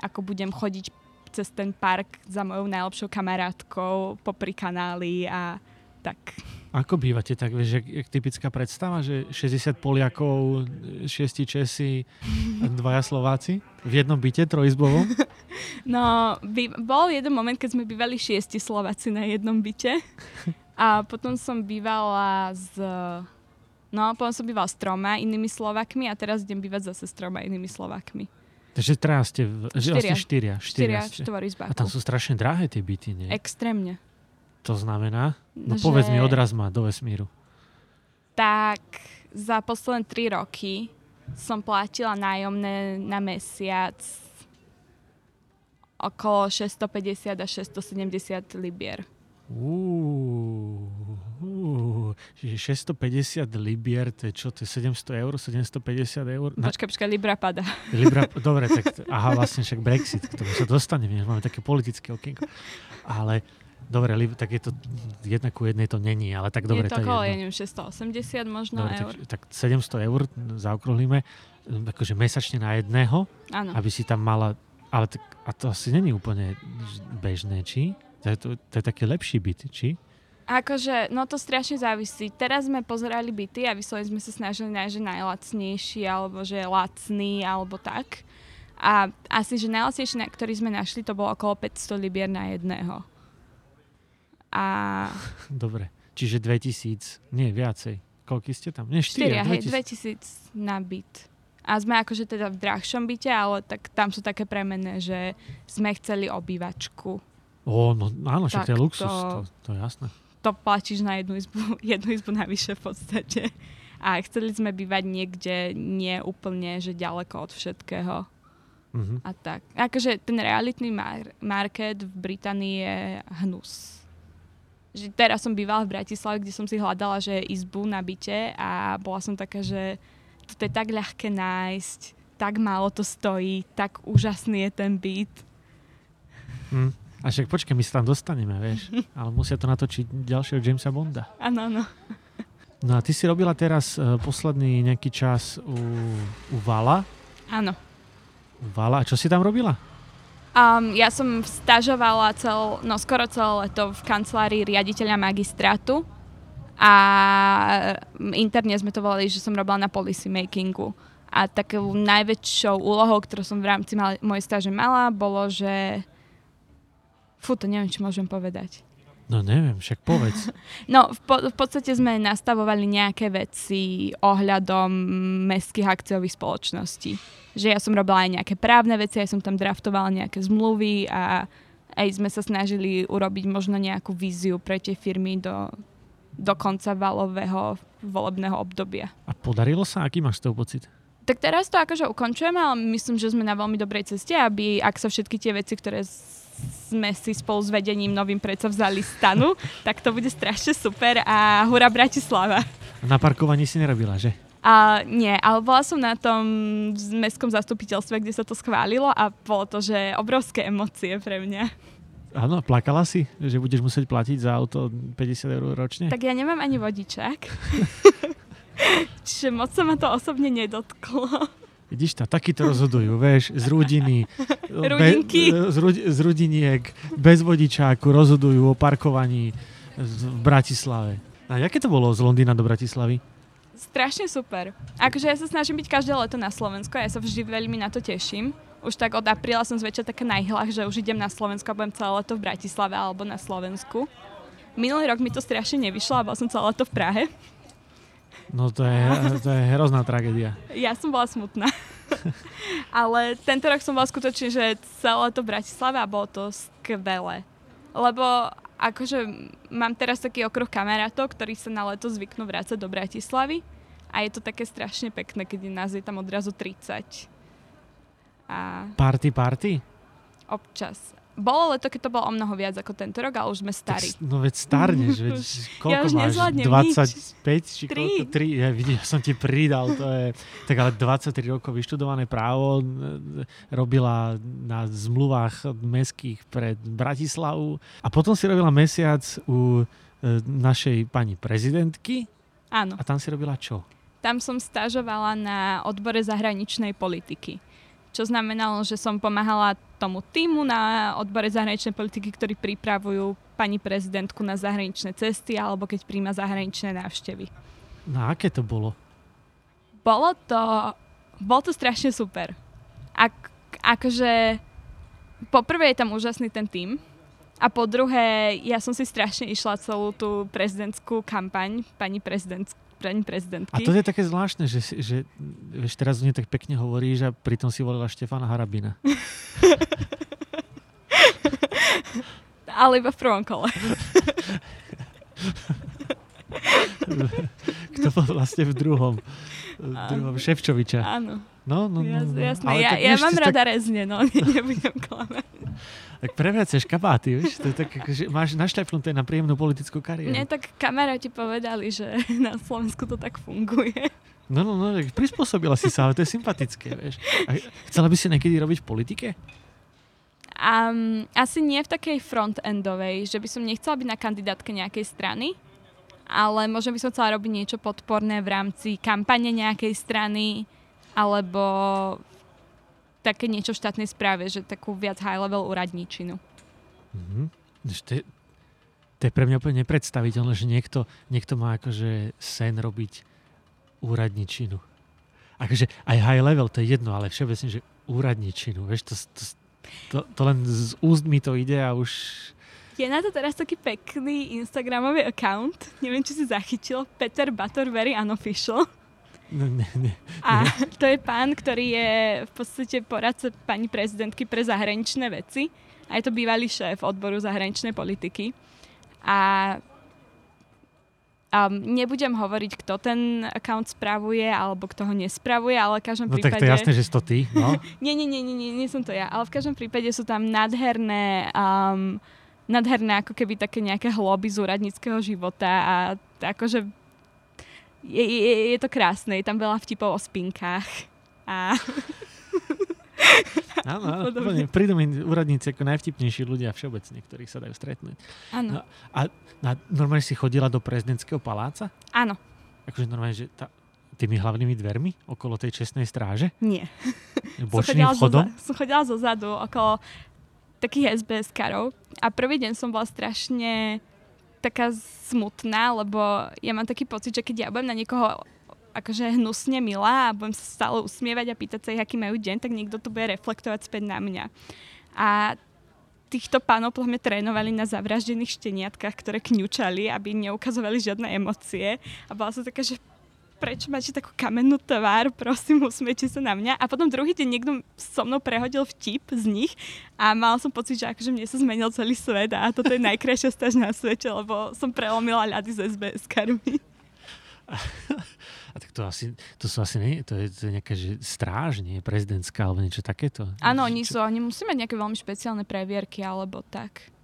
ako budem chodiť cez ten park za mojou najlepšou kamarátkou popri kanáli a tak. Ako bývate tak, vieš, jak, jak typická predstava, že 60 Poliakov, 6 Česi, dvaja Slováci v jednom byte trojizbovom? No, by, bol jeden moment, keď sme bývali šiesti Slováci na jednom byte a potom som bývala s No, potom som bývala s troma inými Slovakmi a teraz idem bývať zase s troma inými Slovakmi. Takže teraz ste... V, štyria. Vlastne štyria. Štyria, štyria A tam sú strašne drahé tie byty, nie? Extrémne. To znamená? No že... povedz mi, odraz ma do vesmíru. Tak za posledné tri roky som platila nájomné na mesiac okolo 650 až 670 libier. Uú, čiže 650 libier, to je čo, to je 700 eur, 750 eur? Na... Počkaj, počkaj, Libra pada. Libra, dobre, tak aha, vlastne však Brexit, k tomu sa dostaneme, máme také politické okienko. Ale Dobre, tak je to jedna ku jednej to není, ale tak dobre. Je to okolo, ja neviem, 680 možno dobre, eur. Tak, tak 700 eur zaokrúhlime, akože mesačne na jedného, Áno. aby si tam mala, ale tak, a to asi není úplne bežné, či? To je, to, to je také lepší byt, či? Akože, no to strašne závisí. Teraz sme pozerali byty a vyslovene sme sa snažili nájsť, že najlacnejší, alebo že lacný, alebo tak. A asi, že najlacnejší, na ktorý sme našli, to bolo okolo 500 libier na jedného. A... Dobre, čiže 2000, nie viacej. Koľky ste tam? Nie, 4, 4 hej, 2000 na byt. A sme akože teda v drahšom byte, ale tak tam sú také premenné, že sme chceli obývačku. Ó, no áno, však to je luxus, to, to je jasné. To platíš na jednu izbu, jednu izbu navyše v podstate. A chceli sme bývať niekde nie úplne, že ďaleko od všetkého. Uh-huh. A tak. Akože ten realitný mar- market v Británii je hnus že teraz som bývala v Bratislave, kde som si hľadala, že izbu na byte a bola som taká, že to je tak ľahké nájsť, tak málo to stojí, tak úžasný je ten byt. Hm. A však počkaj, my sa tam dostaneme, vieš. Ale musia to natočiť ďalšieho Jamesa Bonda. Áno, áno. No a ty si robila teraz uh, posledný nejaký čas u, u Vala. Áno. U Vala. A čo si tam robila? Um, ja som stažovala cel, no skoro celé leto v kancelárii riaditeľa magistrátu a interne sme to volali, že som robila na policy makingu. A takou najväčšou úlohou, ktorú som v rámci mal, mojej stáže mala, bolo, že... Fú, to neviem, či môžem povedať. No neviem, však povedz. No v, po, v podstate sme nastavovali nejaké veci ohľadom mestských akciových spoločností. Že ja som robila aj nejaké právne veci, ja som tam draftovala nejaké zmluvy a aj sme sa snažili urobiť možno nejakú víziu pre tie firmy do, do konca valového volebného obdobia. A podarilo sa? Aký máš z toho pocit? Tak teraz to akože ukončujeme, ale myslím, že sme na veľmi dobrej ceste, aby ak sa všetky tie veci, ktoré sme si spolu s vedením novým predsa vzali stanu, tak to bude strašne super a hura Bratislava. Na parkovaní si nerobila, že? A nie, ale bola som na tom mestskom zastupiteľstve, kde sa to schválilo a bolo to, že obrovské emócie pre mňa. Áno, plakala si, že budeš musieť platiť za auto 50 eur ročne? Tak ja nemám ani vodičák. Čiže moc sa ma to osobne nedotklo. Vidíš to, takýto rozhodujú, vieš, z rudiny, be, z, z rudiniek, bez vodičáku rozhodujú o parkovaní v Bratislave. A aké to bolo z Londýna do Bratislavy? Strašne super. Akože ja sa snažím byť každé leto na Slovensku a ja sa vždy veľmi na to teším. Už tak od apríla som zväčša taká najhlach, že už idem na Slovensku a budem celé leto v Bratislave alebo na Slovensku. Minulý rok mi to strašne nevyšlo a bola som celé leto v Prahe. No to je, to je hrozná tragédia. Ja som bola smutná. Ale tento rok som bola skutočne, že celé to v Bratislave a bolo to skvelé. Lebo akože mám teraz taký okruh kamarátov, ktorí sa na leto zvyknú vrácať do Bratislavy a je to také strašne pekné, keď nás je tam odrazu 30. A... Party, party? Občas. Bolo leto, keď to bolo o mnoho viac ako tento rok, ale už sme starí. Tak, no veď starneš, veď koľko ja už máš? 25 či Tri. koľko? 3. Ja vidím, ja som ti pridal, to je... Tak ale 23 rokov vyštudované právo, robila na zmluvách mestských pred Bratislavu a potom si robila mesiac u e, našej pani prezidentky Áno. a tam si robila čo? Tam som stážovala na odbore zahraničnej politiky. Čo znamenalo, že som pomáhala tomu týmu na odbore zahraničnej politiky, ktorí pripravujú pani prezidentku na zahraničné cesty alebo keď príjma zahraničné návštevy. No a aké to bolo? Bolo to, bol to strašne super. Ak, akože, poprvé je tam úžasný ten tým a po druhé, ja som si strašne išla celú tú prezidentskú kampaň pani prezidentskú pani prezidentky. A to je také zvláštne, že, že vieš, teraz o nej tak pekne hovoríš a pritom si volila Štefana Harabina. Ale iba v prvom kole. Kto bol vlastne v druhom? V druhom Ševčoviča. Áno, No, no, no. no. jasné. Ale Ja, tak, ja mám rada rezne, no, ne- nebudem klamať. Tak, tak prevracaš kabáty, vieš? To je tak, že máš našľapnuté na príjemnú politickú kariéru. Mne tak kamaráti povedali, že na Slovensku to tak funguje. No, no, no, tak prispôsobila si sa, ale to je sympatické, vieš. A chcela by si niekedy robiť v politike? Um, asi nie v takej front-endovej, že by som nechcela byť na kandidátke nejakej strany, ale možno by som chcela robiť niečo podporné v rámci kampane nejakej strany, alebo také niečo v štátnej správe, že takú viac high-level úradníčinu. Mhm. Vieš, To, je, to je pre mňa úplne nepredstaviteľné, že niekto, niekto má akože sen robiť úradničinu. Akože aj high level, to je jedno, ale všeobecne, že úradničinu, vieš, to, to, to, to len z úst mi to ide a už... Je na to teraz taký pekný Instagramový account, neviem, či si zachytil, Peter Butterberry Unofficial. No, ne, ne. A to je pán, ktorý je v podstate poradca pani prezidentky pre zahraničné veci. A je to bývalý šéf odboru zahraničnej politiky. A um, nebudem hovoriť, kto ten account spravuje alebo kto ho nespravuje, ale v každom No tak prípade... to je jasné, že si to ty, no. Nie, nie, nie, nie, nie, nie som to ja. Ale v každom prípade sú tam nádherné, um, nádherné ako keby také nejaké hloby z úradníckého života a akože je, je, je to krásne. Je tam veľa vtipov o spinkách. A Áno, áno, úplne. Prídu mi úradníci ako najvtipnejší ľudia všeobecne, ktorých sa dajú stretnúť. áno, No. A, a normálne si chodila do prezidentského paláca? áno, Akože normálne, že tá, tými hlavnými dvermi okolo tej čestnej stráže? nie. Bočným zo, vchodom? som chodila zo zadu okolo takých SBS karov a prvý deň som bola strašne taká smutná, lebo ja mám taký pocit, že keď ja budem na niekoho akože hnusne milá a budem sa stále usmievať a pýtať sa ich, aký majú deň, tak niekto to bude reflektovať späť na mňa. A týchto pánov podľa trénovali na zavraždených šteniatkách, ktoré kňučali, aby neukazovali žiadne emócie. A bola som taká, že prečo máte takú kamennú tvár, prosím, usmiete sa na mňa. A potom druhý deň niekto so mnou prehodil vtip z nich a mal som pocit, že akože mne sa zmenil celý svet a toto je najkrajšia stáž na svete, lebo som prelomila ľady z SBS karmy. A tak to asi, to sú asi, nie, to je, to je nejaká že stráž, nie prezidentská, alebo niečo takéto. Áno, oni sú, oni musí mať nejaké veľmi špeciálne previerky alebo tak.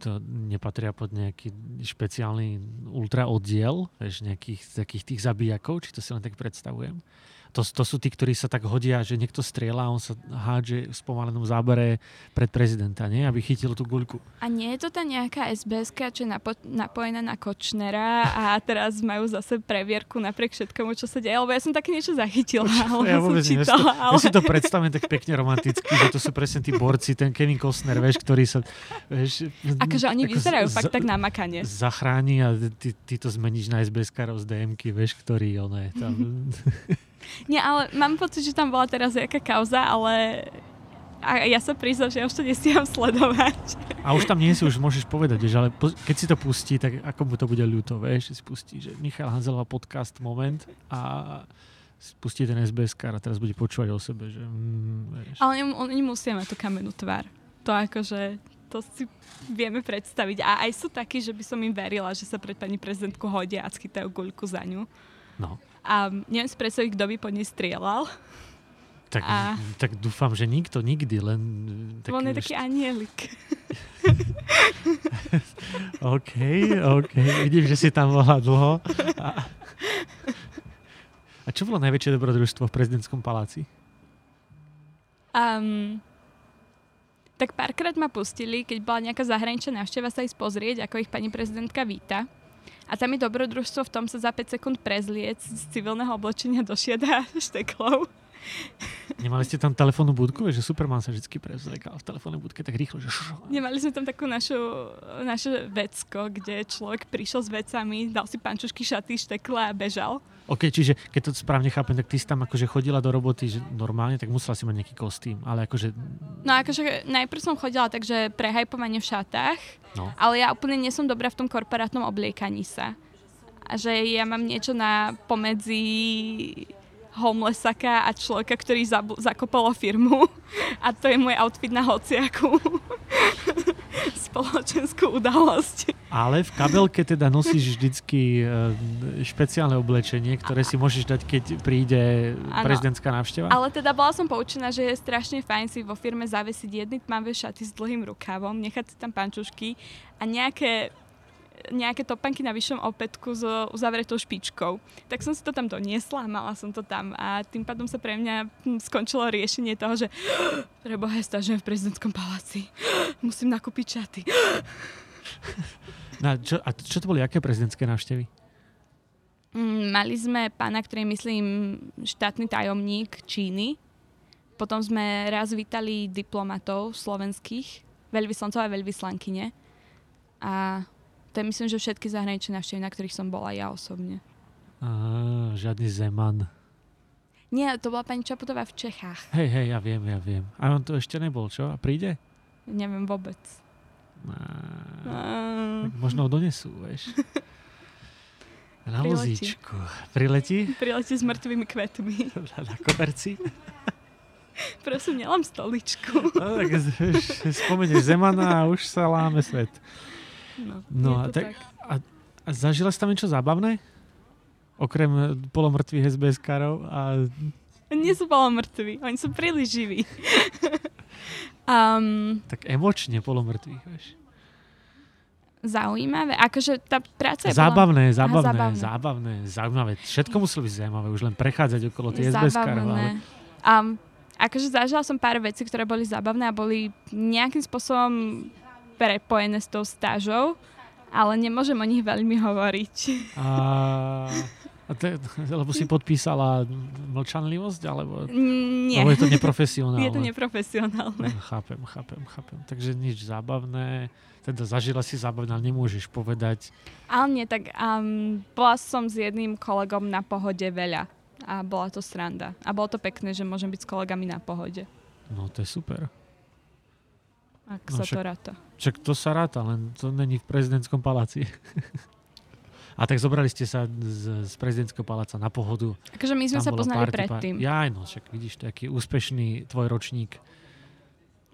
To nepatria pod nejaký špeciálny ultra oddiel, vieš, nejakých takých tých zabíjakov, či to si len tak predstavujem. To, to sú tí, ktorí sa tak hodia, že niekto strieľa a on sa hádže v spomalenom zábere pred prezidenta, nie? Aby chytil tú guľku. A nie je to tá nejaká SBS, čo je napo- napojená na Kočnera a teraz majú zase previerku napriek všetkomu, čo sa deje? Lebo ja som také niečo zachytila, alebo Ja som vôbec nie, ja si, to, čítala, ale... predstavím tak pekne romanticky, že to sú presne tí borci, ten Kevin Costner, vieš, ktorý sa... Vieš, Akože oni ako vyzerajú z- fakt tak namakane. zachráni a ty, ty to zmeníš na SBS-karov z DMky, vieš, ktorý on je tam. Nie, ale mám pocit, že tam bola teraz nejaká kauza, ale a ja sa priznám, že ja už to nestíham sledovať. A už tam nie si, už môžeš povedať, vieš, ale keď si to pustí, tak ako mu to bude ľúto, vieš, si spustí, že Michal Hanzelová podcast Moment a spustí ten SBS a teraz bude počúvať o sebe, že mm, vieš. Ale oni musia mať tú kamennú tvár. To akože, to si vieme predstaviť. A aj sú takí, že by som im verila, že sa pred pani prezidentku hodia a schytajú guľku za ňu. No. A neviem si predstaviť, kto by po nej strieľal. Tak, A- tak dúfam, že nikto nikdy, len... Tak On je taký anielik. OK, OK. Vidím, že si tam bola dlho. A, a čo bolo najväčšie dobrodružstvo v prezidentskom paláci? Um, tak párkrát ma pustili, keď bola nejaká zahraničná návšteva sa ísť pozrieť, ako ich pani prezidentka víta. A tam je dobrodružstvo v tom sa za 5 sekúnd prezliec z civilného oblečenia do šieda šteklov. Nemali ste tam telefónnu budku? Že Superman sa vždy prezliekal v telefónnej budke tak rýchlo, že... Nemali sme tam takú našu, naše vecko, kde človek prišiel s vecami, dal si pančušky, šaty, štekle a bežal. OK, čiže keď to správne chápem, tak ty si tam akože chodila do roboty že normálne, tak musela si mať nejaký kostým, ale akože... No akože najprv som chodila takže prehajpovanie v šatách, No. ale ja úplne nie som dobrá v tom korporátnom obliekaní sa. A že ja mám niečo na pomedzi homelessaka a človeka, ktorý zabu- zakopal o firmu. A to je môj outfit na hociakú spoločenskú udalosť. Ale v kabelke teda nosíš vždycky e, špeciálne oblečenie, ktoré si môžeš dať, keď príde Áno. prezidentská návšteva. Ale teda bola som poučená, že je strašne fajn si vo firme zavesiť jedny tmavé šaty s dlhým rukavom, nechať si tam pančušky a nejaké nejaké topanky na vyššom opätku s uzavretou špičkou. Tak som si to tam doniesla, mala som to tam a tým pádom sa pre mňa hm, skončilo riešenie toho, že preboha, stážujem v prezidentskom paláci. Musím nakúpiť šaty. No, a, čo, a čo to boli, aké prezidentské návštevy? Mm, Mali sme pána, ktorý myslím, štátny tajomník Číny. Potom sme raz vítali diplomatov slovenských, veľvyslancov a veľvyslankyne. A to je myslím, že všetky zahraničné návštevy, na ktorých som bola ja osobne. Á, žiadny Zeman. Nie, to bola pani Čaputová v Čechách. Hej, hej, ja viem, ja viem. A on tu ešte nebol, čo? A príde? Neviem vôbec. Á, tak možno ho donesú, vieš. Na Priletí. vozíčku. Priletí? Priletí s mŕtvými kvetmi. Na koberci? Prosím, nelám stoličku. No, tak spomenieš Zemana a už sa láme svet. No, No, a to tak- A zažila si tam niečo zábavné? Okrem e, polomrtvých SBS-karov a Nie sú polomrtví, oni sú príliš živí. um, tak emočne polomrtvých, vieš. zaujímavé. Akože tá práca je bola- Zábavné, zábavné, zábavné. zábavné, zaujímavé. Všetko muselo byť zaujímavé, už len prechádzať okolo tých SBS-karov. Ale... zábavné. Um, akože zažila som pár vecí, ktoré boli zábavné a boli nejakým spôsobom prepojené s tou stážou, ale nemôžem o nich veľmi hovoriť. A, a te, lebo si podpísala mlčanlivosť, alebo, Mm, Nie, alebo je to neprofesionálne? je to neprofesionálne. No, chápem, chápem, chápem. Takže nič zábavné, teda zažila si zábavné, ale nemôžeš povedať. Ale nie, tak um, bola som s jedným kolegom na pohode veľa a bola to sranda. A bolo to pekné, že môžem byť s kolegami na pohode. No to je super. Ak No sa to však- ráta. Však to sa ráta, len to není v prezidentskom paláci. A tak zobrali ste sa z, z prezidentského paláca na pohodu. Akože my sme Tam sa poznali party, predtým. Ja, no, však vidíš, to je aký úspešný tvoj ročník.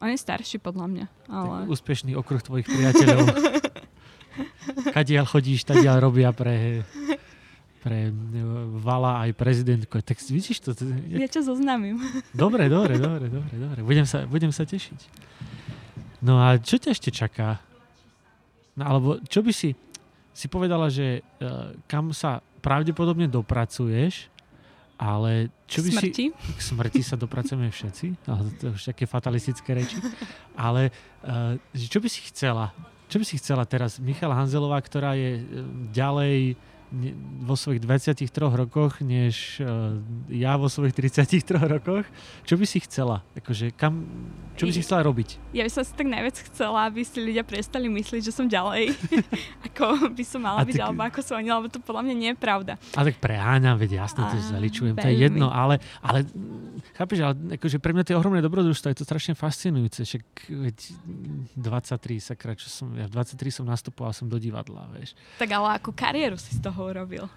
On je starší podľa mňa. Ale... Tak úspešný okruh tvojich priateľov. Kadiaľ chodíš, tadiaľ robia pre, pre Vala aj prezidentku. Tak vidíš to? to Ja ťa zoznámim. dobre, dobre, dobre, dobre, dobre. Budem sa, budem sa tešiť. No a čo ťa ešte čaká? No alebo čo by si, si povedala, že uh, kam sa pravdepodobne dopracuješ, ale čo by si... Smrti. K smrti sa dopracujeme všetci, ale to už také fatalistické reči. Ale uh, čo by si chcela? Čo by si chcela teraz? Michala Hanzelová, ktorá je eh, ďalej ne, vo svojich 23 rokoch, než uh, ja vo svojich 33 rokoch. Čo by si chcela? Akože kam, čo by si chcela robiť? Ja by som si tak najviac chcela, aby si ľudia prestali myslieť, že som ďalej, ako by som A mala byť, ty- alebo ako sú oni, lebo to podľa mňa nie je pravda. A tak preháňam, veď jasne to zaličujem, to je jedno, ale, ale chápeš, ale akože pre mňa to je ohromné dobrodružstvo, je to strašne fascinujúce, však veď mm, 23, sakra, čo som, ja v 23 som nastupoval som do divadla, vieš. Tak ale ako kariéru si z toho urobil.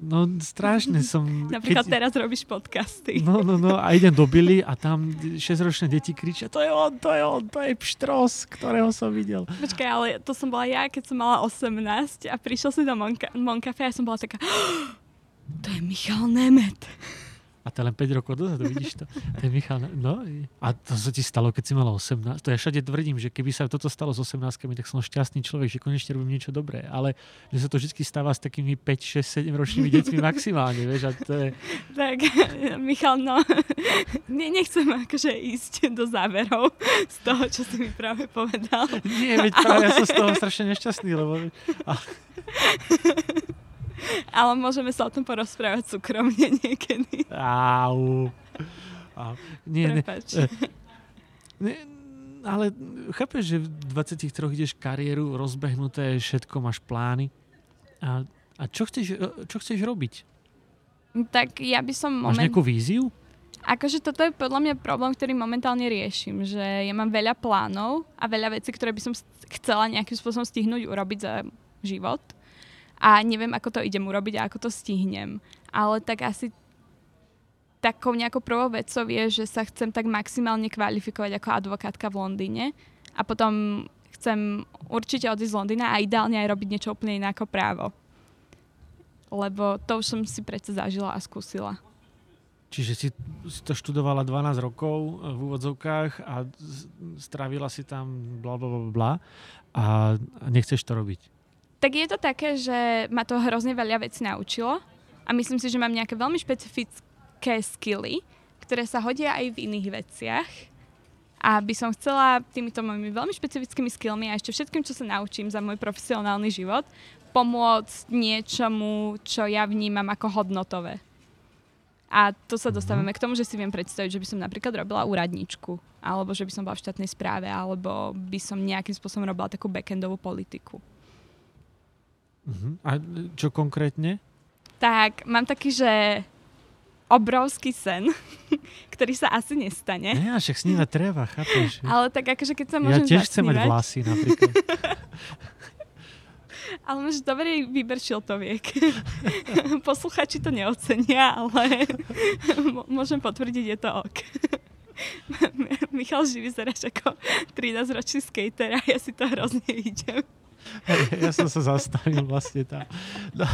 No strašne som... Napríklad teraz robíš podcasty. No, no, no a idem do Billy a tam 6-ročné deti kričia, to je on, to je on, to je pštros, ktorého som videl. Počkaj, ale to som bola ja, keď som mala 18 a prišiel si do Monka, Moncafe a som bola taká to je Michal Nemet. To je len 5 rokov dozadu, vidíš to? Je Michal, no a to sa ti stalo, keď si mala 18. To ja všade tvrdím, že keby sa toto stalo s 18 tak som šťastný človek, že konečne robím niečo dobré. Ale že sa to vždy stáva s takými 5, 6, 7 ročnými deťmi maximálne, vieš, a to je... Tak, Michal, no, ne, nechcem akože ísť do záverov z toho, čo si mi práve povedal. Nie, veď práve ja som z toho strašne nešťastný, lebo... A... Ale môžeme sa o tom porozprávať súkromne niekedy. Au. Au. Nie, ne, Prepač. ne, ale chápeš, že v 23 ideš kariéru rozbehnuté, všetko máš plány. A, a čo, chceš, čo chceš robiť? Tak ja by som Máš moment... nejakú víziu? Akože toto je podľa mňa problém, ktorý momentálne riešim, že ja mám veľa plánov a veľa vecí, ktoré by som chcela nejakým spôsobom stihnúť urobiť za život a neviem, ako to idem urobiť a ako to stihnem. Ale tak asi takou nejakou prvou vecou je, že sa chcem tak maximálne kvalifikovať ako advokátka v Londýne a potom chcem určite odísť z Londýna a ideálne aj robiť niečo úplne iné ako právo. Lebo to už som si predsa zažila a skúsila. Čiže si, si to študovala 12 rokov eh, v úvodzovkách a strávila si tam bla bla bla bla a nechceš to robiť. Tak je to také, že ma to hrozne veľa vecí naučilo a myslím si, že mám nejaké veľmi špecifické skily, ktoré sa hodia aj v iných veciach. A by som chcela týmito mojimi veľmi špecifickými skillmi a ešte všetkým, čo sa naučím za môj profesionálny život, pomôcť niečomu, čo ja vnímam ako hodnotové. A tu sa dostávame k tomu, že si viem predstaviť, že by som napríklad robila úradničku, alebo že by som bola v štátnej správe, alebo by som nejakým spôsobom robila takú backendovú politiku. Uh-huh. A čo konkrétne? Tak mám taký, že obrovský sen, ktorý sa asi nestane. Ne, však snívať treba, chápeš? Ale tak akože keď sa Ja môžem tiež chcem mať vlasy napríklad. ale máš dobrý výber šiltoviek. Posluchači to neocenia, ale môžem potvrdiť, je to ok. Michal Živý vyzeráš ako 13-ročný skater a ja si to hrozne Ja som sa zastavil vlastne tam. No.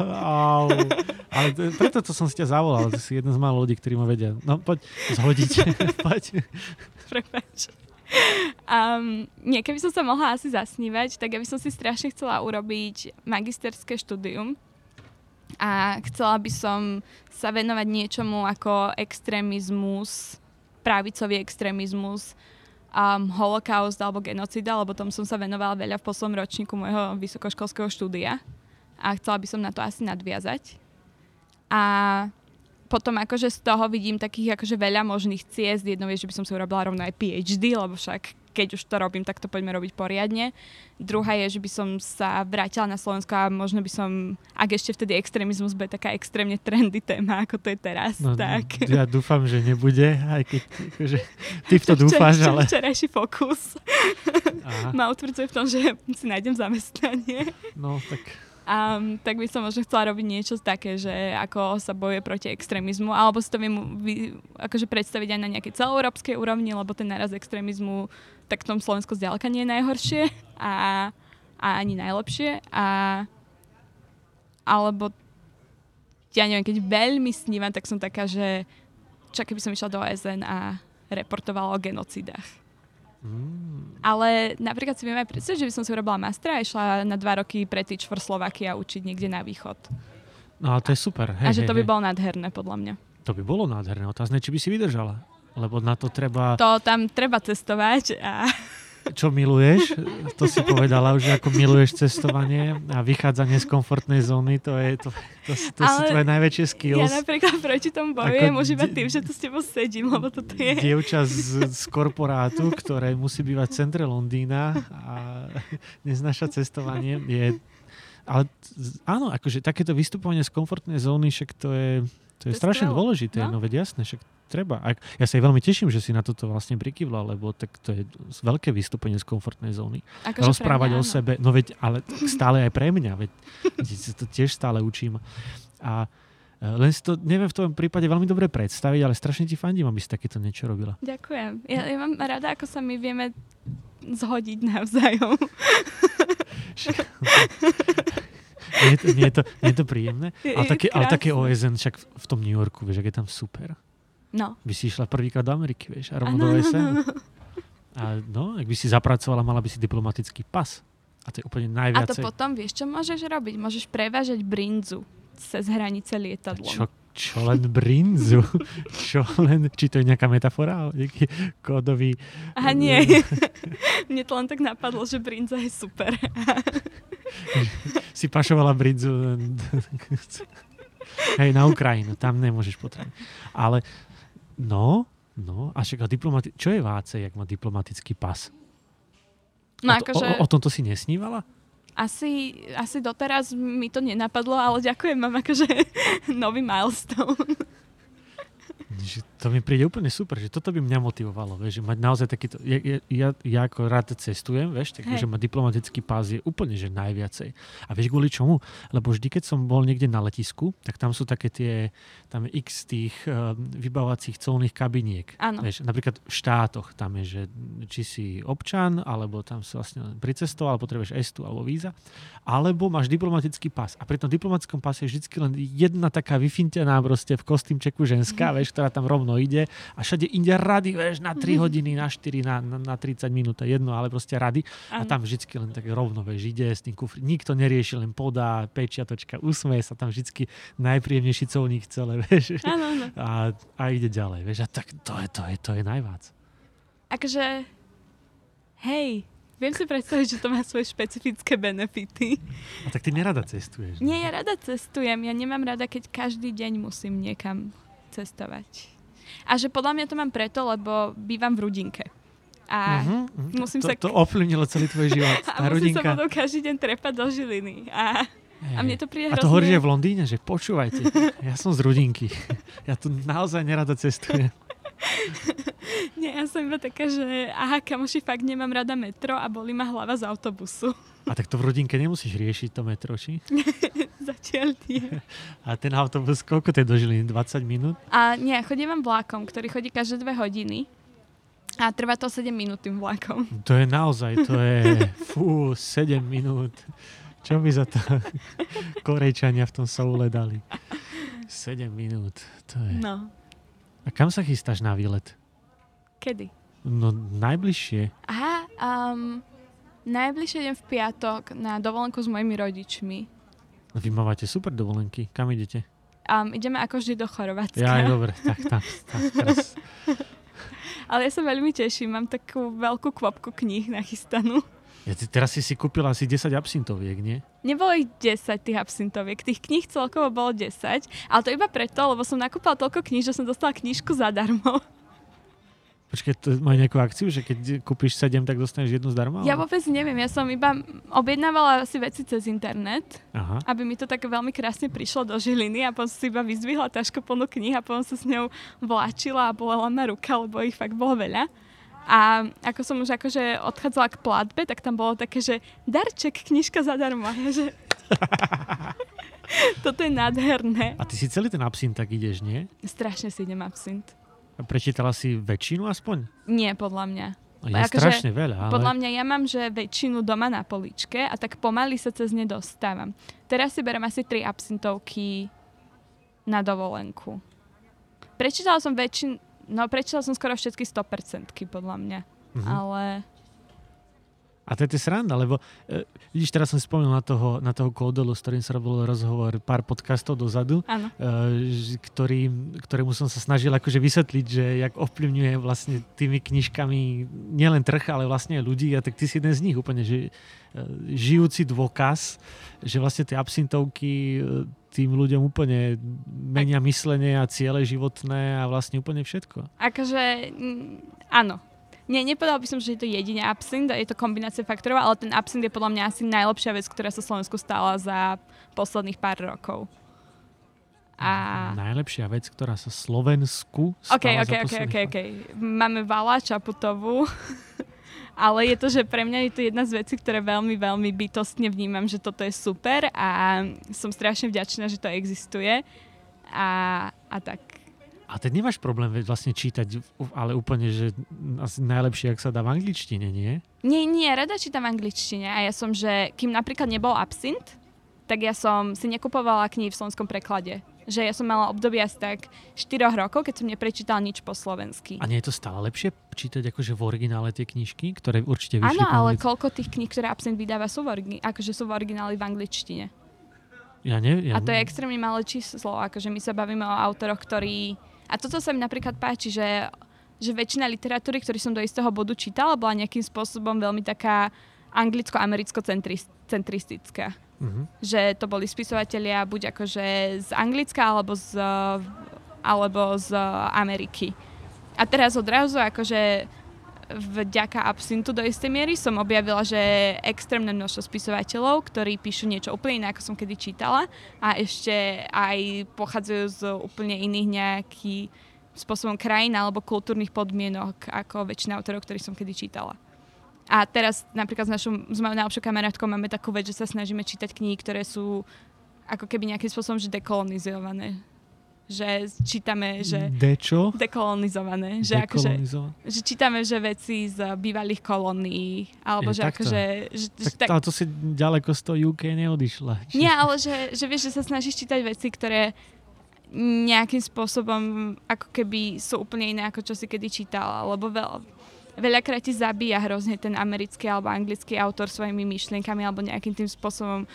Au. Ale to- preto to som si ťa zavolal. Ty si jedna z málo ľudí, ktorí ma vedia. No poď zhodiť. poď. Prepač. Um, nie, keby som sa mohla asi zasnívať, tak ja by som si strašne chcela urobiť magisterské štúdium a chcela by som sa venovať niečomu ako extrémizmus, pravicový extrémizmus, um, holokaust alebo genocida, lebo tomu som sa venovala veľa v poslednom ročníku môjho vysokoškolského štúdia a chcela by som na to asi nadviazať. A potom akože z toho vidím takých akože veľa možných ciest. Jednou je, že by som si urobila rovno aj PhD, lebo však keď už to robím, tak to poďme robiť poriadne. Druhá je, že by som sa vrátila na Slovensko a možno by som, ak ešte vtedy extrémizmus bude taká extrémne trendy téma, ako to je teraz, No, tak... Ja dúfam, že nebude, aj keď akože, ty v to Včer- ale... Včerajší fokus Aha, ma utvrdzuje v tom, že si nájdem zamestnanie. no tak A tak by som možno chcela robiť niečo také, že ako sa bojuje proti extrémizmu, alebo si to viem vy, akože predstaviť aj na nejakej celoeurópskej úrovni, lebo ten naraz extrémizmu tak v tom Slovensku zďaleka nie je najhoršie a, a ani najlepšie. A, alebo ja neviem, keď veľmi snívam, tak som taká, že čak keby som išla do OSN a reportovala o genocidách. mm, Ale napríklad si viem aj predstaviť, že by som si urobila mastra a išla na dva roky pre Teach for Slovakia učiť niekde na východ. no ale to je super. Hej, a že hej, to by hej. bolo nádherné, podľa mňa. To by bolo nádherné. Otázne, či by si vydržala. Lebo na to treba... To tam treba cestovať a Čo miluješ? To si povedala už, ako miluješ cestovanie a vychádzanie z komfortnej zóny. To, je, to, to, to sú Ale tvoje najväčšie ja skills. napríklad proti tomu bojujem už iba tým, že tu s tebou sedím, lebo toto je... Dievča z, z korporátu, ktoré musí bývať v centre Londýna a neznáša cestovanie, je... Ale áno, akože takéto vystupovanie z komfortnej zóny, však to je, to je To je strašne skvelé. dôležité. No. No veď jasné, však treba. A ja sa jej veľmi teším, že si na toto vlastne prikyvla, lebo tak to je veľké vystúpenie z komfortnej zóny. Akože rozprávať mňa o sebe, no veď, ale stále aj pre mňa, veď veď sa to tiež stále učím. A e, len si to neviem v tom prípade veľmi dobre predstaviť, ale strašne ti fandím, aby si takéto niečo robila. Ďakujem. Ja, ja mám rada, ako sa my vieme zhodiť navzájom. Nie je to, nie je to, nie je to príjemné? Je Ale také, ale také. OSN však v, v tom New Yorku, vieš, ak je tam super. No. By si išla prvýkrát do Ameriky, vieš, a rovno do OSN. A no, ak by si zapracovala, mala by si diplomatický pas. A to je úplne A to potom, vieš, čo môžeš robiť? Môžeš prevážať brinzu cez hranice lietadlom. Čo, čo len brinzu? čo len, či to je nejaká metafora? Nejaký kódový... Aha, nie. Mne to len tak napadlo, že brinza je super. si pašovala brinzu hej, na Ukrajinu, tam nemôžeš potrebovať. Ale no, no, a však a diplomati- čo je vácej, jak má diplomatický pas? No o, to- akože o, o tomto si nesnívala? asi, asi doteraz mi to nenapadlo, ale ďakujem, mám akože nový milestone. To mi príde úplne super, že toto by mňa motivovalo, vieš, že mať naozaj takýto, ja, ja, ja, ja ako rád cestujem, vieš, tak Hej. že mať diplomatický pás je úplne, že najviacej. A vieš kvôli čomu? Lebo vždy, keď som bol niekde na letisku, tak tam sú také tie, tam je x tých uh, vybavovacích colných kabiniek. Áno. Vieš, napríklad v štátoch tam je, že či si občan, alebo tam si vlastne pricestoval, alebo potrebuješ estu alebo víza, alebo máš diplomatický pás. A pri tom diplomatickom páse je vždy len jedna taká vyfintená proste v kostýmčeku ženská, vieš, ktorá tam rovno ide a všade inde rady, vieš, na 3 hodiny, na 4, na, na, na 30 minút, jedno, ale proste rady. A tam vždy len tak rovno, vieš, ide s tým kufri. Nikto nerieši, len podá, pečiatočka, usmeje sa tam vždy najpríjemnejší colník celé, vieš. Áno, áno. A, a ide ďalej, vieš. A tak to je, to je, to je najvác. Akože, hej, viem si predstaviť, že to má svoje špecifické benefity. A tak ty nerada cestuješ. Nie, ja rada cestujem. Ja nemám rada, keď každý deň musím niekam cestovať. A že podľa mňa to mám preto, lebo bývam v Rudinke. A mhm. musím to, sa- to ovplyvnilo celý tvoj život. a musím sa rodinka. potom každý deň trepať do Žiliny. A, a mne to príde a to hovorí, že v Londýne, že počúvajte, ja som z Rudinky. Ja tu naozaj nerada cestujem. Nie, ja som iba taká, že aha, kamoši, fakt nemám rada metro a boli ma hlava z autobusu. A tak to v Rudinke nemusíš riešiť to metro, či? Zatiaľ nie. A ten autobus, koľko to je do Žiliny? 20 minút? A nie, chodím vlákom, ktorý chodí každé dve hodiny. A trvá to 7 minút tým vlakom. To je naozaj, to je fú, 7 minút. Čo by za to Korejčania v tom Soule dali? 7 minút, to je... No, A kam sa chystáš na výlet? kedy? No najbližšie. Aha, um, najbližšie idem v piatok na dovolenku s mojimi rodičmi. Vy mávate super dovolenky. Kam idete? Um, ideme ako vždy do Chorvátska. Ja, dobre, tak tam teraz. Ale ja sa veľmi teším, mám takú veľkú kvopku kníh nachystanú. Ja, ty, teraz si si kúpila asi 10 absintoviek, nie? Nebolo ich 10 tých absintoviek, tých kníh celkovo bolo 10, ale to iba preto, lebo som nakúpala toľko kníh, že som dostala knižku zadarmo. Počkaj, to majú nejakú akciu, že keď kúpiš 7, tak dostaneš jednu zdarma? Ja vôbec neviem, ja som iba objednávala si veci cez internet, Aha. aby mi to tak veľmi krásne prišlo do Žiliny a potom si iba vyzdvihla tašku plnú kníh a potom sa s ňou vláčila a bolela ma ruka, lebo ich fakt bolo veľa. A ako som už akože odchádzala k platbe, tak tam bolo také, že darček, knižka zadarmo. Že... Toto je nádherné. A ty si celý ten absint tak ideš, nie? Strašne si idem absint. Prečítala si väčšinu aspoň? Nie, podľa mňa. Je Akože strašne veľa, ale... Podľa mňa ja mám, že väčšinu doma na poličke a tak pomaly sa cez ne dostávam. Teraz si berem asi tri absintovky na dovolenku. Prečítala som väčšin... No, prečítala som skoro všetky 100% podľa mňa. Mhm. Ale... A to je to sranda, lebo e, vidíš, teraz som spomenul na toho, na toho kódolu, s ktorým sa robil rozhovor pár podcastov dozadu, Áno. e, ktorý, ktorému som sa snažil akože vysvetliť, že jak ovplyvňuje vlastne tými knižkami nielen trh, ale vlastne ľudí. A tak ty si jeden z nich úplne, že e, žijúci dôkaz, že vlastne tie absintovky e, tým ľuďom úplne menia myslenie a ciele životné a vlastne úplne všetko. Akože, áno. Nie, nepovedala by som, že je to jedine absint, je to kombinácia faktorov, ale ten absint je podľa mňa asi najlepšia vec, ktorá sa Slovensku stala za posledných pár rokov. A... Najlepšia vec, ktorá sa Slovensku stala OK, za OK, posledných OK, pár- OK. Máme Vala Čaputovú, ale je to, že pre mňa je to jedna z vecí, ktoré veľmi, veľmi bytostne vnímam, že toto je super a som strašne vďačná, že to existuje. A, a tak. A teď nemáš problém vlastne čítať, ale úplne, že asi najlepšie, ak sa dá v angličtine, nie? Nie, nie, rada čítam v angličtine a ja som, že kým napríklad nebol absint, tak ja som si nekupovala knihy v slovenskom preklade. Že ja som mala obdobie asi tak 4 rokov, keď som neprečítala nič po slovensky. A nie je to stále lepšie čítať akože v originále tie knižky, ktoré určite vyšli Áno, ale koľko tých kníh, ktoré Absent vydáva, sú v, origi- akože sú v origináli v angličtine. Ja ne, ja A to je extrémne malé číslo, akože my sa bavíme o autoroch, ktorí... A toto sa mi napríklad páči, že, že väčšina literatúry, ktorý som do istého bodu čítala, bola nejakým spôsobom veľmi taká anglicko-americko-centristická. Uh-huh. Že to boli spisovatelia buď akože z Anglicka alebo z, alebo z Ameriky. A teraz odrazu akože vďaka absintu do istej miery som objavila, že extrémne množstvo spisovateľov, ktorí píšu niečo úplne iné, ako som kedy čítala a ešte aj pochádzajú z úplne iných nejakých spôsobom krajín alebo kultúrnych podmienok ako väčšina autorov, ktorých som kedy čítala. A teraz napríklad s, našou, s mojou najlepšou kamarátkou máme takú vec, že sa snažíme čítať knihy, ktoré sú ako keby nejakým spôsobom že dekolonizované. Že čítame, že... Dečo? Dekolonizované. Že, akože, že čítame, že veci z bývalých kolónií. Alebo Je, že takto. akože... Že, Tak, že, tak, ale to si ďaleko z toho UK neodišla. nie, ale že, že vieš, že sa snažíš čítať veci, ktoré nejakým spôsobom ako keby sú úplne iné, ako čo si kedy čítala. Lebo veľ, veľakrát ti zabíja hrozne ten americký alebo anglický autor svojimi myšlienkami alebo nejakým tým spôsobom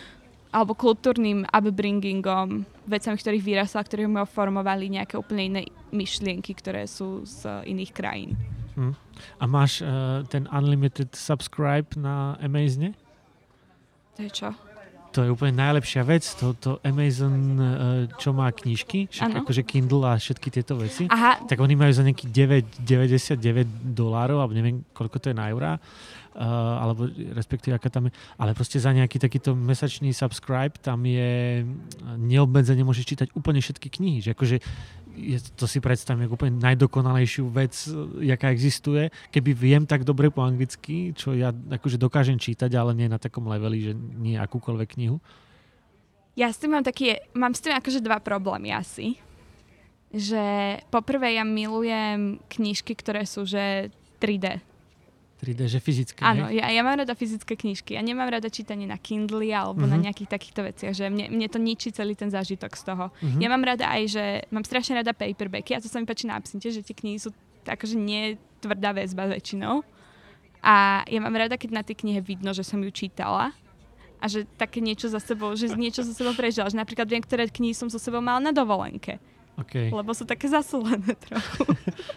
alebo kultúrnym upbringingom, vecami, ktorých vyrasla, ktorí mu formovali nejaké úplne iné myšlienky, ktoré sú z iných krajín. Hm. A máš uh, ten unlimited subscribe na Amazone? To je čo? To je úplne najlepšia vec, to, to Amazon, uh, čo má knižky, však akože Kindle a všetky tieto veci. Aha, Tak oni majú za nejakých 9,99 dolárov, alebo neviem, koľko to je na eurá, alebo respektíve aká tam je, ale proste za nejaký takýto mesačný subscribe tam je neobmedzene môžeš čítať úplne všetky knihy, že akože je, to si predstavím ako úplne najdokonalejšiu vec, eh, jaká existuje. Keby viem tak dobre po anglicky, čo ja akože dokážem čítať, ale nie na takom leveli, že nie akúkoľvek knihu. ja s tým mám taký, mám s tým akože dva problémy asi. Že poprvé ja milujem knižky, ktoré sú že 3D. 3D, že fyzické, Áno, ja, ja mám rada fyzické knižky. Ja nemám rada čítanie na Kindle alebo na Mhm. nejakých takýchto veciach, že mne, mne to ničí celý ten zážitok z toho. Mhm. Ja mám rada aj, že mám strašne rada paperbacky a to sa mi páči na absinte, že tie knihy sú akože nie tvrdá väzba väčšinou. A ja mám rada, keď na tej knihe vidno, že som ju čítala a že také niečo za sebou, že niečo za sebou prežila. Že napríklad viem, ktoré knihy som so sebou mala na dovolenke, Okay. lebo sú také zasúlené trochu.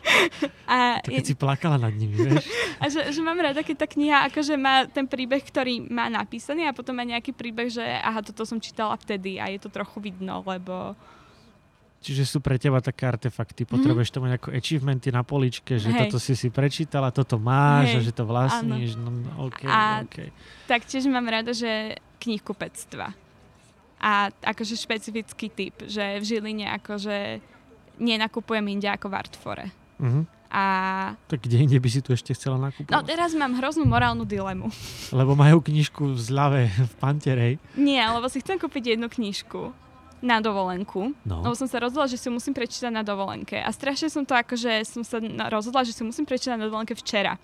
a, To keď si plakala nad nimi, vieš? a že, že mám rada, keď tá kniha akože má ten príbeh, ktorý má napísaný a potom má nejaký príbeh, že aha, toto som čítala vtedy a je to trochu vidno, lebo Čiže sú pre teba také artefakty. Potrebuješ to mať ako achievementy na poličke, že Mhm. Hej. toto si si prečítala, toto máš Hej. a že to vlastníš. No, no, OK, A- OK. taktiež mám rada, že knihkupectva. A akože špecifický typ, že v Žiline akože nenakupujem inde ako v Artfore. Mhm. A Tak kde inde by si tu ešte chcela no nakupovať? teraz mám hroznú morálnu dilemu. Lebo majú knižku v zľave v Panterej. Nie, lebo si chcem kúpiť jednu knižku na dovolenku. No. Lebo som sa rozhodla, že si ju musím prečítať na dovolenke. A strašne som to akože, som sa rozhodla, že si ju musím prečítať na dovolenke včera.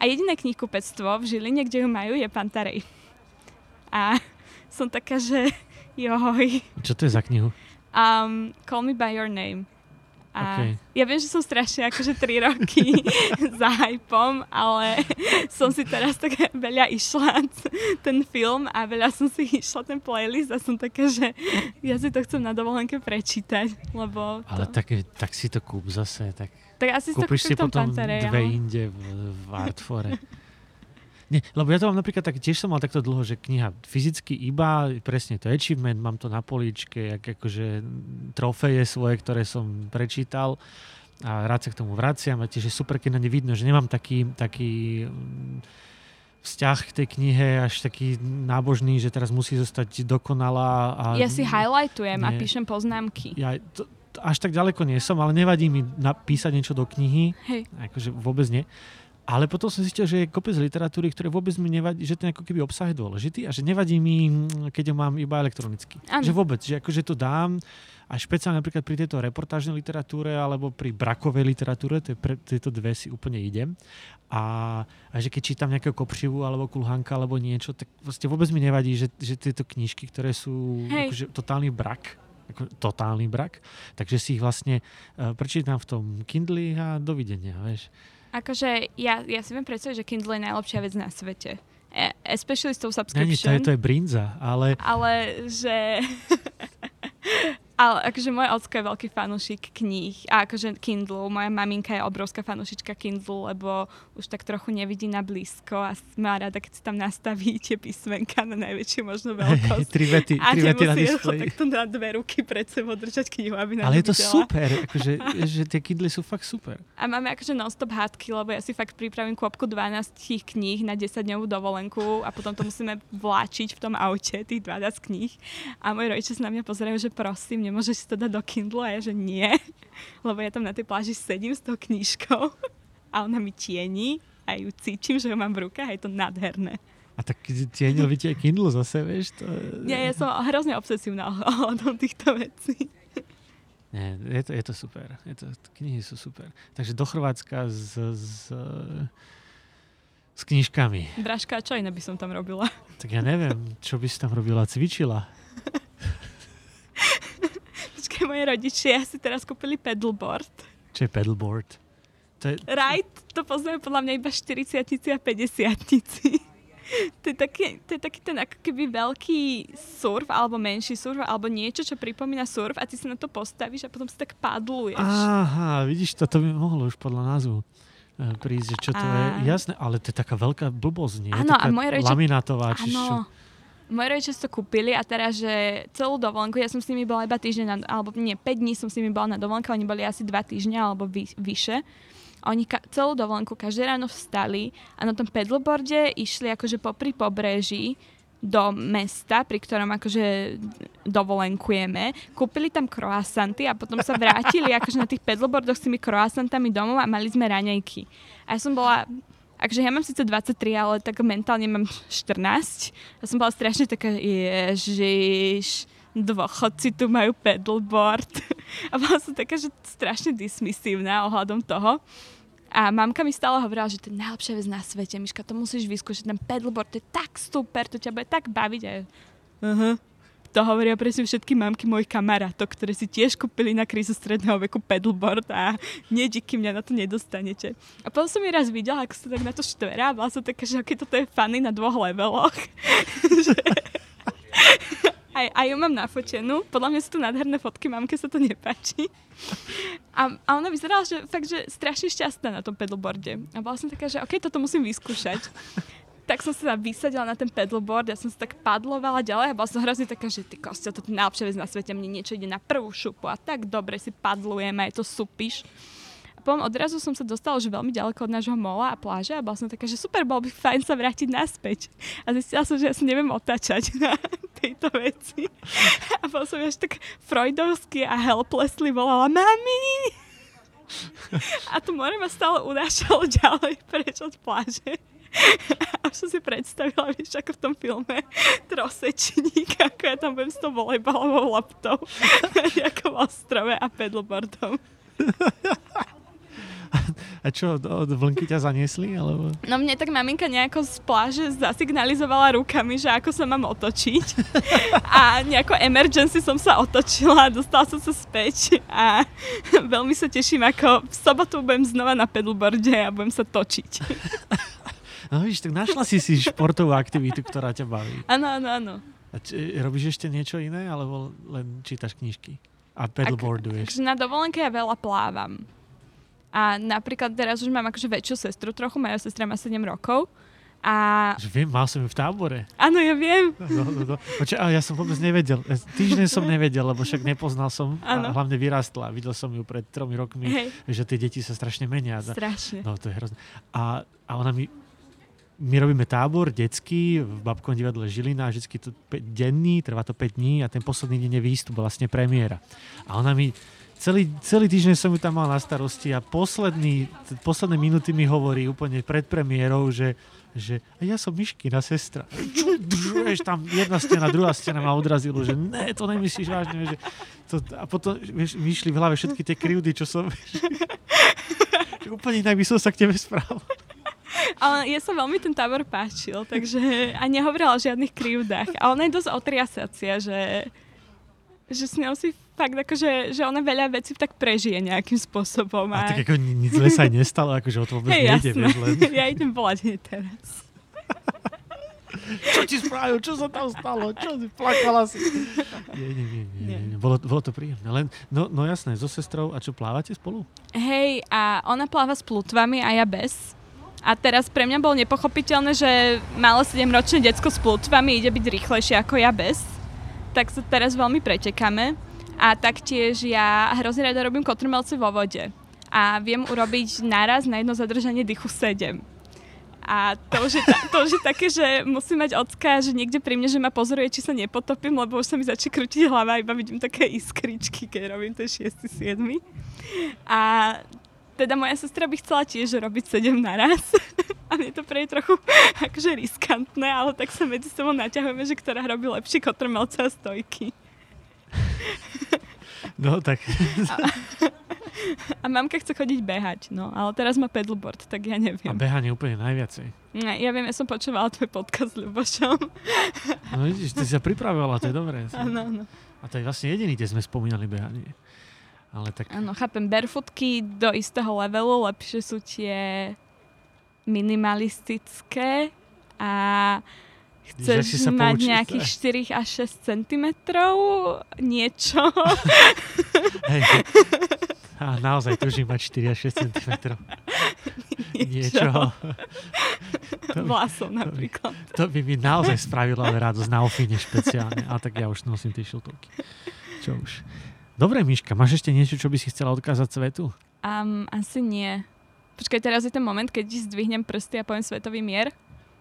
A jediné knihkupectvo v Žiline, kde ju majú, je Pantarej. A som taká, že joj, Čo to je za knihu? um, Call Me By Your Name. A OK. ja viem, že som strašne akože 3 roky za hypom, ale som si teraz tak veľa išla ten film a veľa som si išla ten playlist a som taká, že ja si to chcem na dovolenke prečítať, lebo to, Ale tak, tak si to kúp zase. Tak tak asi si to kúpiš si v tom potom Pantere, dve ale- inde v, v Artfore. Nie, lebo ja to mám napríklad tak, tiež som mal takto dlho, že kniha fyzicky iba, presne to je achievement, mám to na políčke, jak akože trofeje svoje, ktoré som prečítal a rád sa k tomu vraciam a tiež je super, keď na ne vidno, že nemám taký, taký mm, vzťah k tej knihe až taký nábožný, že teraz musí zostať dokonalá. A Ja si highlightujem a Nie. píšem poznámky. ja to, to až tak ďaleko nie som, ale nevadí mi napísať niečo do knihy, Hej. akože vôbec nie. Ale potom som zistil, že je kopec literatúry, ktoré vôbec mi nevadí, že ten ako keby obsah je dôležitý a že nevadí mi, mm, keď ho mám iba elektronicky. Áno. Že vôbec, že akože to dám a špeciálne napríklad pri tejto reportážnej literatúre alebo pri brakovej literatúre, tieto dve si úplne idem. A, a že keď čítam nejakého kopřivu alebo kulhanka alebo niečo, tak vlastne vôbec mi nevadí, že, že tieto knižky, ktoré sú Hej. akože totálny brak, ako totálny brak, takže si ich vlastne uh, prečítam v tom Kindle a dovidenia, vieš. Akože ja, ja si viem predstaviť, že Kindle je najlepšia vec na svete. E, especially s tou Není, subscription. to je, to je brinza, ale Ale že... Ale akože môj ocko je veľký fanúšik kníh a akože Kindle. Moja maminka je obrovská fanúšička Kindle, lebo už tak trochu nevidí na blízko a má rada, keď si tam nastaví tie písmenka na najväčšiu možnú veľkosť. tri vety, a tri vety na displeji. takto na dve ruky pred sebou držať knihu, aby Ale je to videla. super, akože, že tie Kindle sú fakt super. A máme akože non-stop hádky, lebo ja si fakt pripravím kôpku 12 kníh na 10-dňovú dovolenku a potom to musíme vláčiť v tom aute, tých 12 kníh. A moji rodičia sa na mňa pozerajú, že prosím, nemôžeš si to dať do Kindle? A ja, že nie, lebo ja tam na tej pláži sedím s tou knížkou a ona mi tieni a ju cítim, že ju mám v rukách a je to nádherné. A tak tienil by tie Kindle zase, vieš? To, Nie, ja som hrozne obsesívna ohľadom týchto vecí. Nie, je to, je to super. Je to, knihy sú super. Takže do Chorvátska s, s, s knižkami. Braška, čo iné by som tam robila? Tak ja neviem, čo by si tam robila. Cvičila. Počkaj, moje rodičia si teraz kúpili pedalboard. Čo je pedalboard? To je, Right, to poznajú podľa mňa iba 40 a 50 To je, taký, to je taký ten ako keby veľký surf, alebo menší surf, alebo niečo, čo pripomína surf a ty sa na to postavíš a potom si tak padluješ. Aha, vidíš, toto by mohlo už podľa názvu eh, prísť, že čo to A- je. Jasné, ale to je taká veľká blbosť, nie? Áno, a moje rodičia- Laminátová, či čo? Moje rodičia to kúpili a teraz, že celú dovolenku, ja som s nimi bola iba týždeň, na, alebo nie, 5 dní som s nimi bola na dovolenku, oni boli asi 2 týždňa alebo vy, vyše. A oni ka- celú dovolenku každé ráno vstali a na tom pedalboarde išli akože popri pobreží do mesta, pri ktorom akože dovolenkujeme. Kúpili tam croissanty a potom sa vrátili akože na tých pedalboardoch s tými croissantami domov a mali sme raňajky. A ja som bola Akože ja mám síce 23, ale tak mentálne mám 14. Ja som bola strašne taká, ježiš, dôchodci tu majú pedalboard. A bola som taká, že strašne dismisívna ohľadom toho. A mamka mi stále hovorila, že to je najlepšia vec na svete. Miška, to musíš vyskúšať. Ten pedalboard, to je tak super, to ťa bude tak baviť. A uh-huh. To hovoria presne všetky mamky mojich kamarátov, ktoré si tiež kúpili na krízu stredného veku pedalboard a nie díky mňa na to nedostanete. A potom som mi raz videla, ako sa tak na to štverá bola som taká, že aký toto je funny na dvoch leveloch. Aj, aj ju mám nafotenú. Podľa mňa sú to nádherné fotky, mamke sa to nepáči. A, a ona vyzerala, že fakt, že strašne šťastná na tom pedalboarde. A bola som taká, že OK, toto musím vyskúšať. Tak som sa vysadila na ten pedalboard, ja som sa tak padlovala ďalej a bola som hrozne taká, že ty kostio, toto je najlepšia vec na svete, mne niečo ide na prvú šupu a tak dobre si padlujem a je to supíš. A potom odrazu som sa dostala už veľmi ďaleko od nášho mola a pláže a bola som taká, že super, bol by fajn sa vrátiť naspäť. A zistila som, že ja sa neviem otáčať na tejto veci. A bol som až tak freudovsky a helplessly volala Mami! A to more ma stále unášalo ďalej preč od pláže. A som si predstavila, vieš, ako v tom filme Trosečník, ako ja tam budem s tou volejbalovou loptou na nejakom ostrove a pedalboardom. A čo, od vlnky ťa zaniesli? Alebo... No mne tak maminka nejako z pláže zasignalizovala rukami, že ako sa mám otočiť. A nejako emergency som sa otočila dostala som sa späť. A veľmi sa teším, ako v sobotu budem znova na pedalboarde a budem sa točiť. No víš, tak našla si si športovú aktivitu, ktorá ťa baví. Áno, áno, áno. A či, robíš ešte niečo iné, alebo len čítaš knižky? A pedalboarduješ? Takže na dovolenke ja veľa plávam. A napríklad teraz už mám akože väčšiu sestru trochu, moja sestra má 7 rokov. A Že viem, mal som ju v tábore. áno, ja viem. No, no, no. Počkaj, ale ja som vôbec nevedel. Týždeň som nevedel, lebo však nepoznal som Áno. a hlavne vyrastla. Videl som ju pred tromi rokmi, Hej, že tie deti sa strašne menia. strašne. No to je hrozné. A, a ona mi my robíme tábor detský v Babkovom divadle Žilina, vždycky to 5 denný, trvá to 5 dní a ten posledný deň je výstup, vlastne premiéra. A ona mi Celý, celý týždeň som ju tam mal na starosti a posledný, posledné minúty mi hovorí úplne pred premiérou, že, že a ja som Myškina sestra. Vieš, tam jedna stena, druhá stena ma odrazilo, že ne, to nemyslíš vážne. Že to, a potom vieš, mi išli v hlave všetky tie krivdy, čo som... Vieš, úplne inak by som sa k tebe správal. Ale ja sa veľmi ten tábor páčil, takže a nehovorila o žiadnych krivdách. A ona je dosť otriasacia, že, že s ňou si fakt akože, že ona veľa vecí tak prežije nejakým spôsobom. A, a tak ako nič zle sa nestalo, akože o to vôbec hey, nejde, vieš len. ja idem volať teraz. Čo ti spravil? Čo sa tam stalo? Čo si plakala si? Nie, nie, nie. nie, nie. Bolo, bolo to príjemné. Len, no, no jasné, so sestrou. A čo, plávate spolu? Hej, a ona pláva s plutvami a ja bez. A teraz pre mňa bolo nepochopiteľné, že malo 7-ročné decko s plutvami ide byť rýchlejšie ako ja bez. Tak sa teraz veľmi pretekáme. A taktiež ja hrozne rada robím kotrmelce vo vode. A viem urobiť naraz na jedno zadržanie dychu 7. A to už, je ta, to už je také, že musím mať ocka, že niekde pri mne, že ma pozoruje, či sa nepotopím, lebo už sa mi začne krútiť hlava, iba vidím také iskričky, keď robím ten 6. 7. A teda moja sestra by chcela tiež robiť 7 naraz. A mne to pre trochu akože riskantné, ale tak sa medzi sebou naťahujeme, že ktorá robí lepšie kotrmelce a stojky. No tak. A, a mamka chce chodiť behať, no, ale teraz má pedalboard, tak ja neviem. A behanie úplne najviacej. Ne, ja viem, ja som počúvala tvoj podcast s Ľubošom. No vidíš, ty sa pripravovala, to je dobré. Áno, áno. A to je vlastne jediný, kde sme spomínali behanie. Ale tak... Áno, chápem, barefootky do istého levelu, lepšie sú tie minimalistické a Chceš sa mať poučiť, nejakých 4 až 6 cm niečo. Hej. A naozaj tužím mať 4 až 6 cm. Niečo. Vlasov napríklad. To by, to by mi naozaj spravilo ale radosť na ofine špeciálne. A tak ja už nosím tie šiltovky. Čo už. Dobre, Miška, máš ešte niečo, čo by si chcela odkázať svetu? Um, asi nie. Počkaj, teraz je ten moment, keď zdvihnem prsty a poviem svetový mier.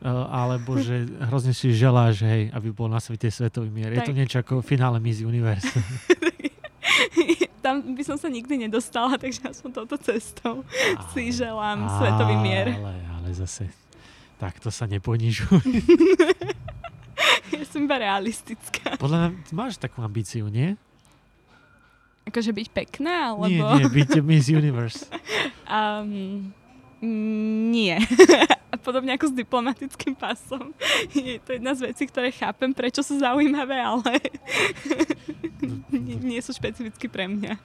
Eh, alebo že hrozne si želáš, hej, aby bol na svete svetový mier. Tak. Je to niečo ako finále Miss Universe. Tam by som sa nikdy nedostala, takže ja som touto cestou ale, si želám ale, svetový mier. Ale, ale zase takto sa neponižuj. ja som iba realistická. Podľa mňa máš takú ambíciu, nie? Akože byť pekná, alebo... Nie, nie, byť Miss Universe. Um, nie. Podobne ako s diplomatickým pasom. Je to jedna z vecí, ktoré chápem, prečo sú zaujímavé, ale nie, nie sú špecificky pre mňa.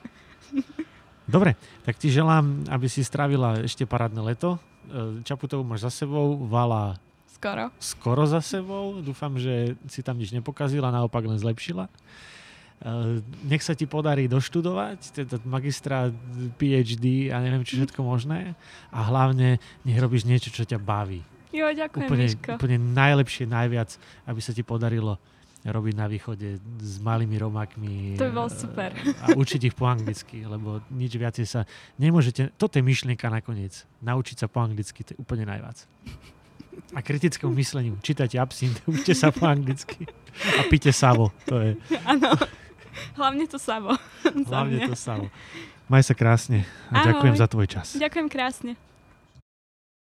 Dobre, tak ti želám, aby si strávila ešte parádne leto. E, Čaputovú máš za sebou, Vala skoro. skoro za sebou. Dúfam, že si tam nič nepokazila, naopak len zlepšila. Eh, nech sa ti podarí doštudovať, teda magistra, PhD a neviem, čo všetko možné. A hlavne nech robíš niečo, čo ťa baví. Jo, ďakujem, úplne, Miško. úplne najlepšie, najviac, aby sa ti podarilo robiť na východe s malými romákmi. To by bolo super. A učiť ich po anglicky, lebo nič viacej sa nemôžete... Toto je myšlienka nakoniec. Naučiť sa po anglicky, to je úplne najviac. A kritickému mysleniu. Čítajte absint, učte sa po anglicky. A pite savo. To je... Áno. Hlavne to samo. Hlavne to samo. Maj sa krásne a Ahoj. ďakujem za tvoj čas. Ďakujem krásne.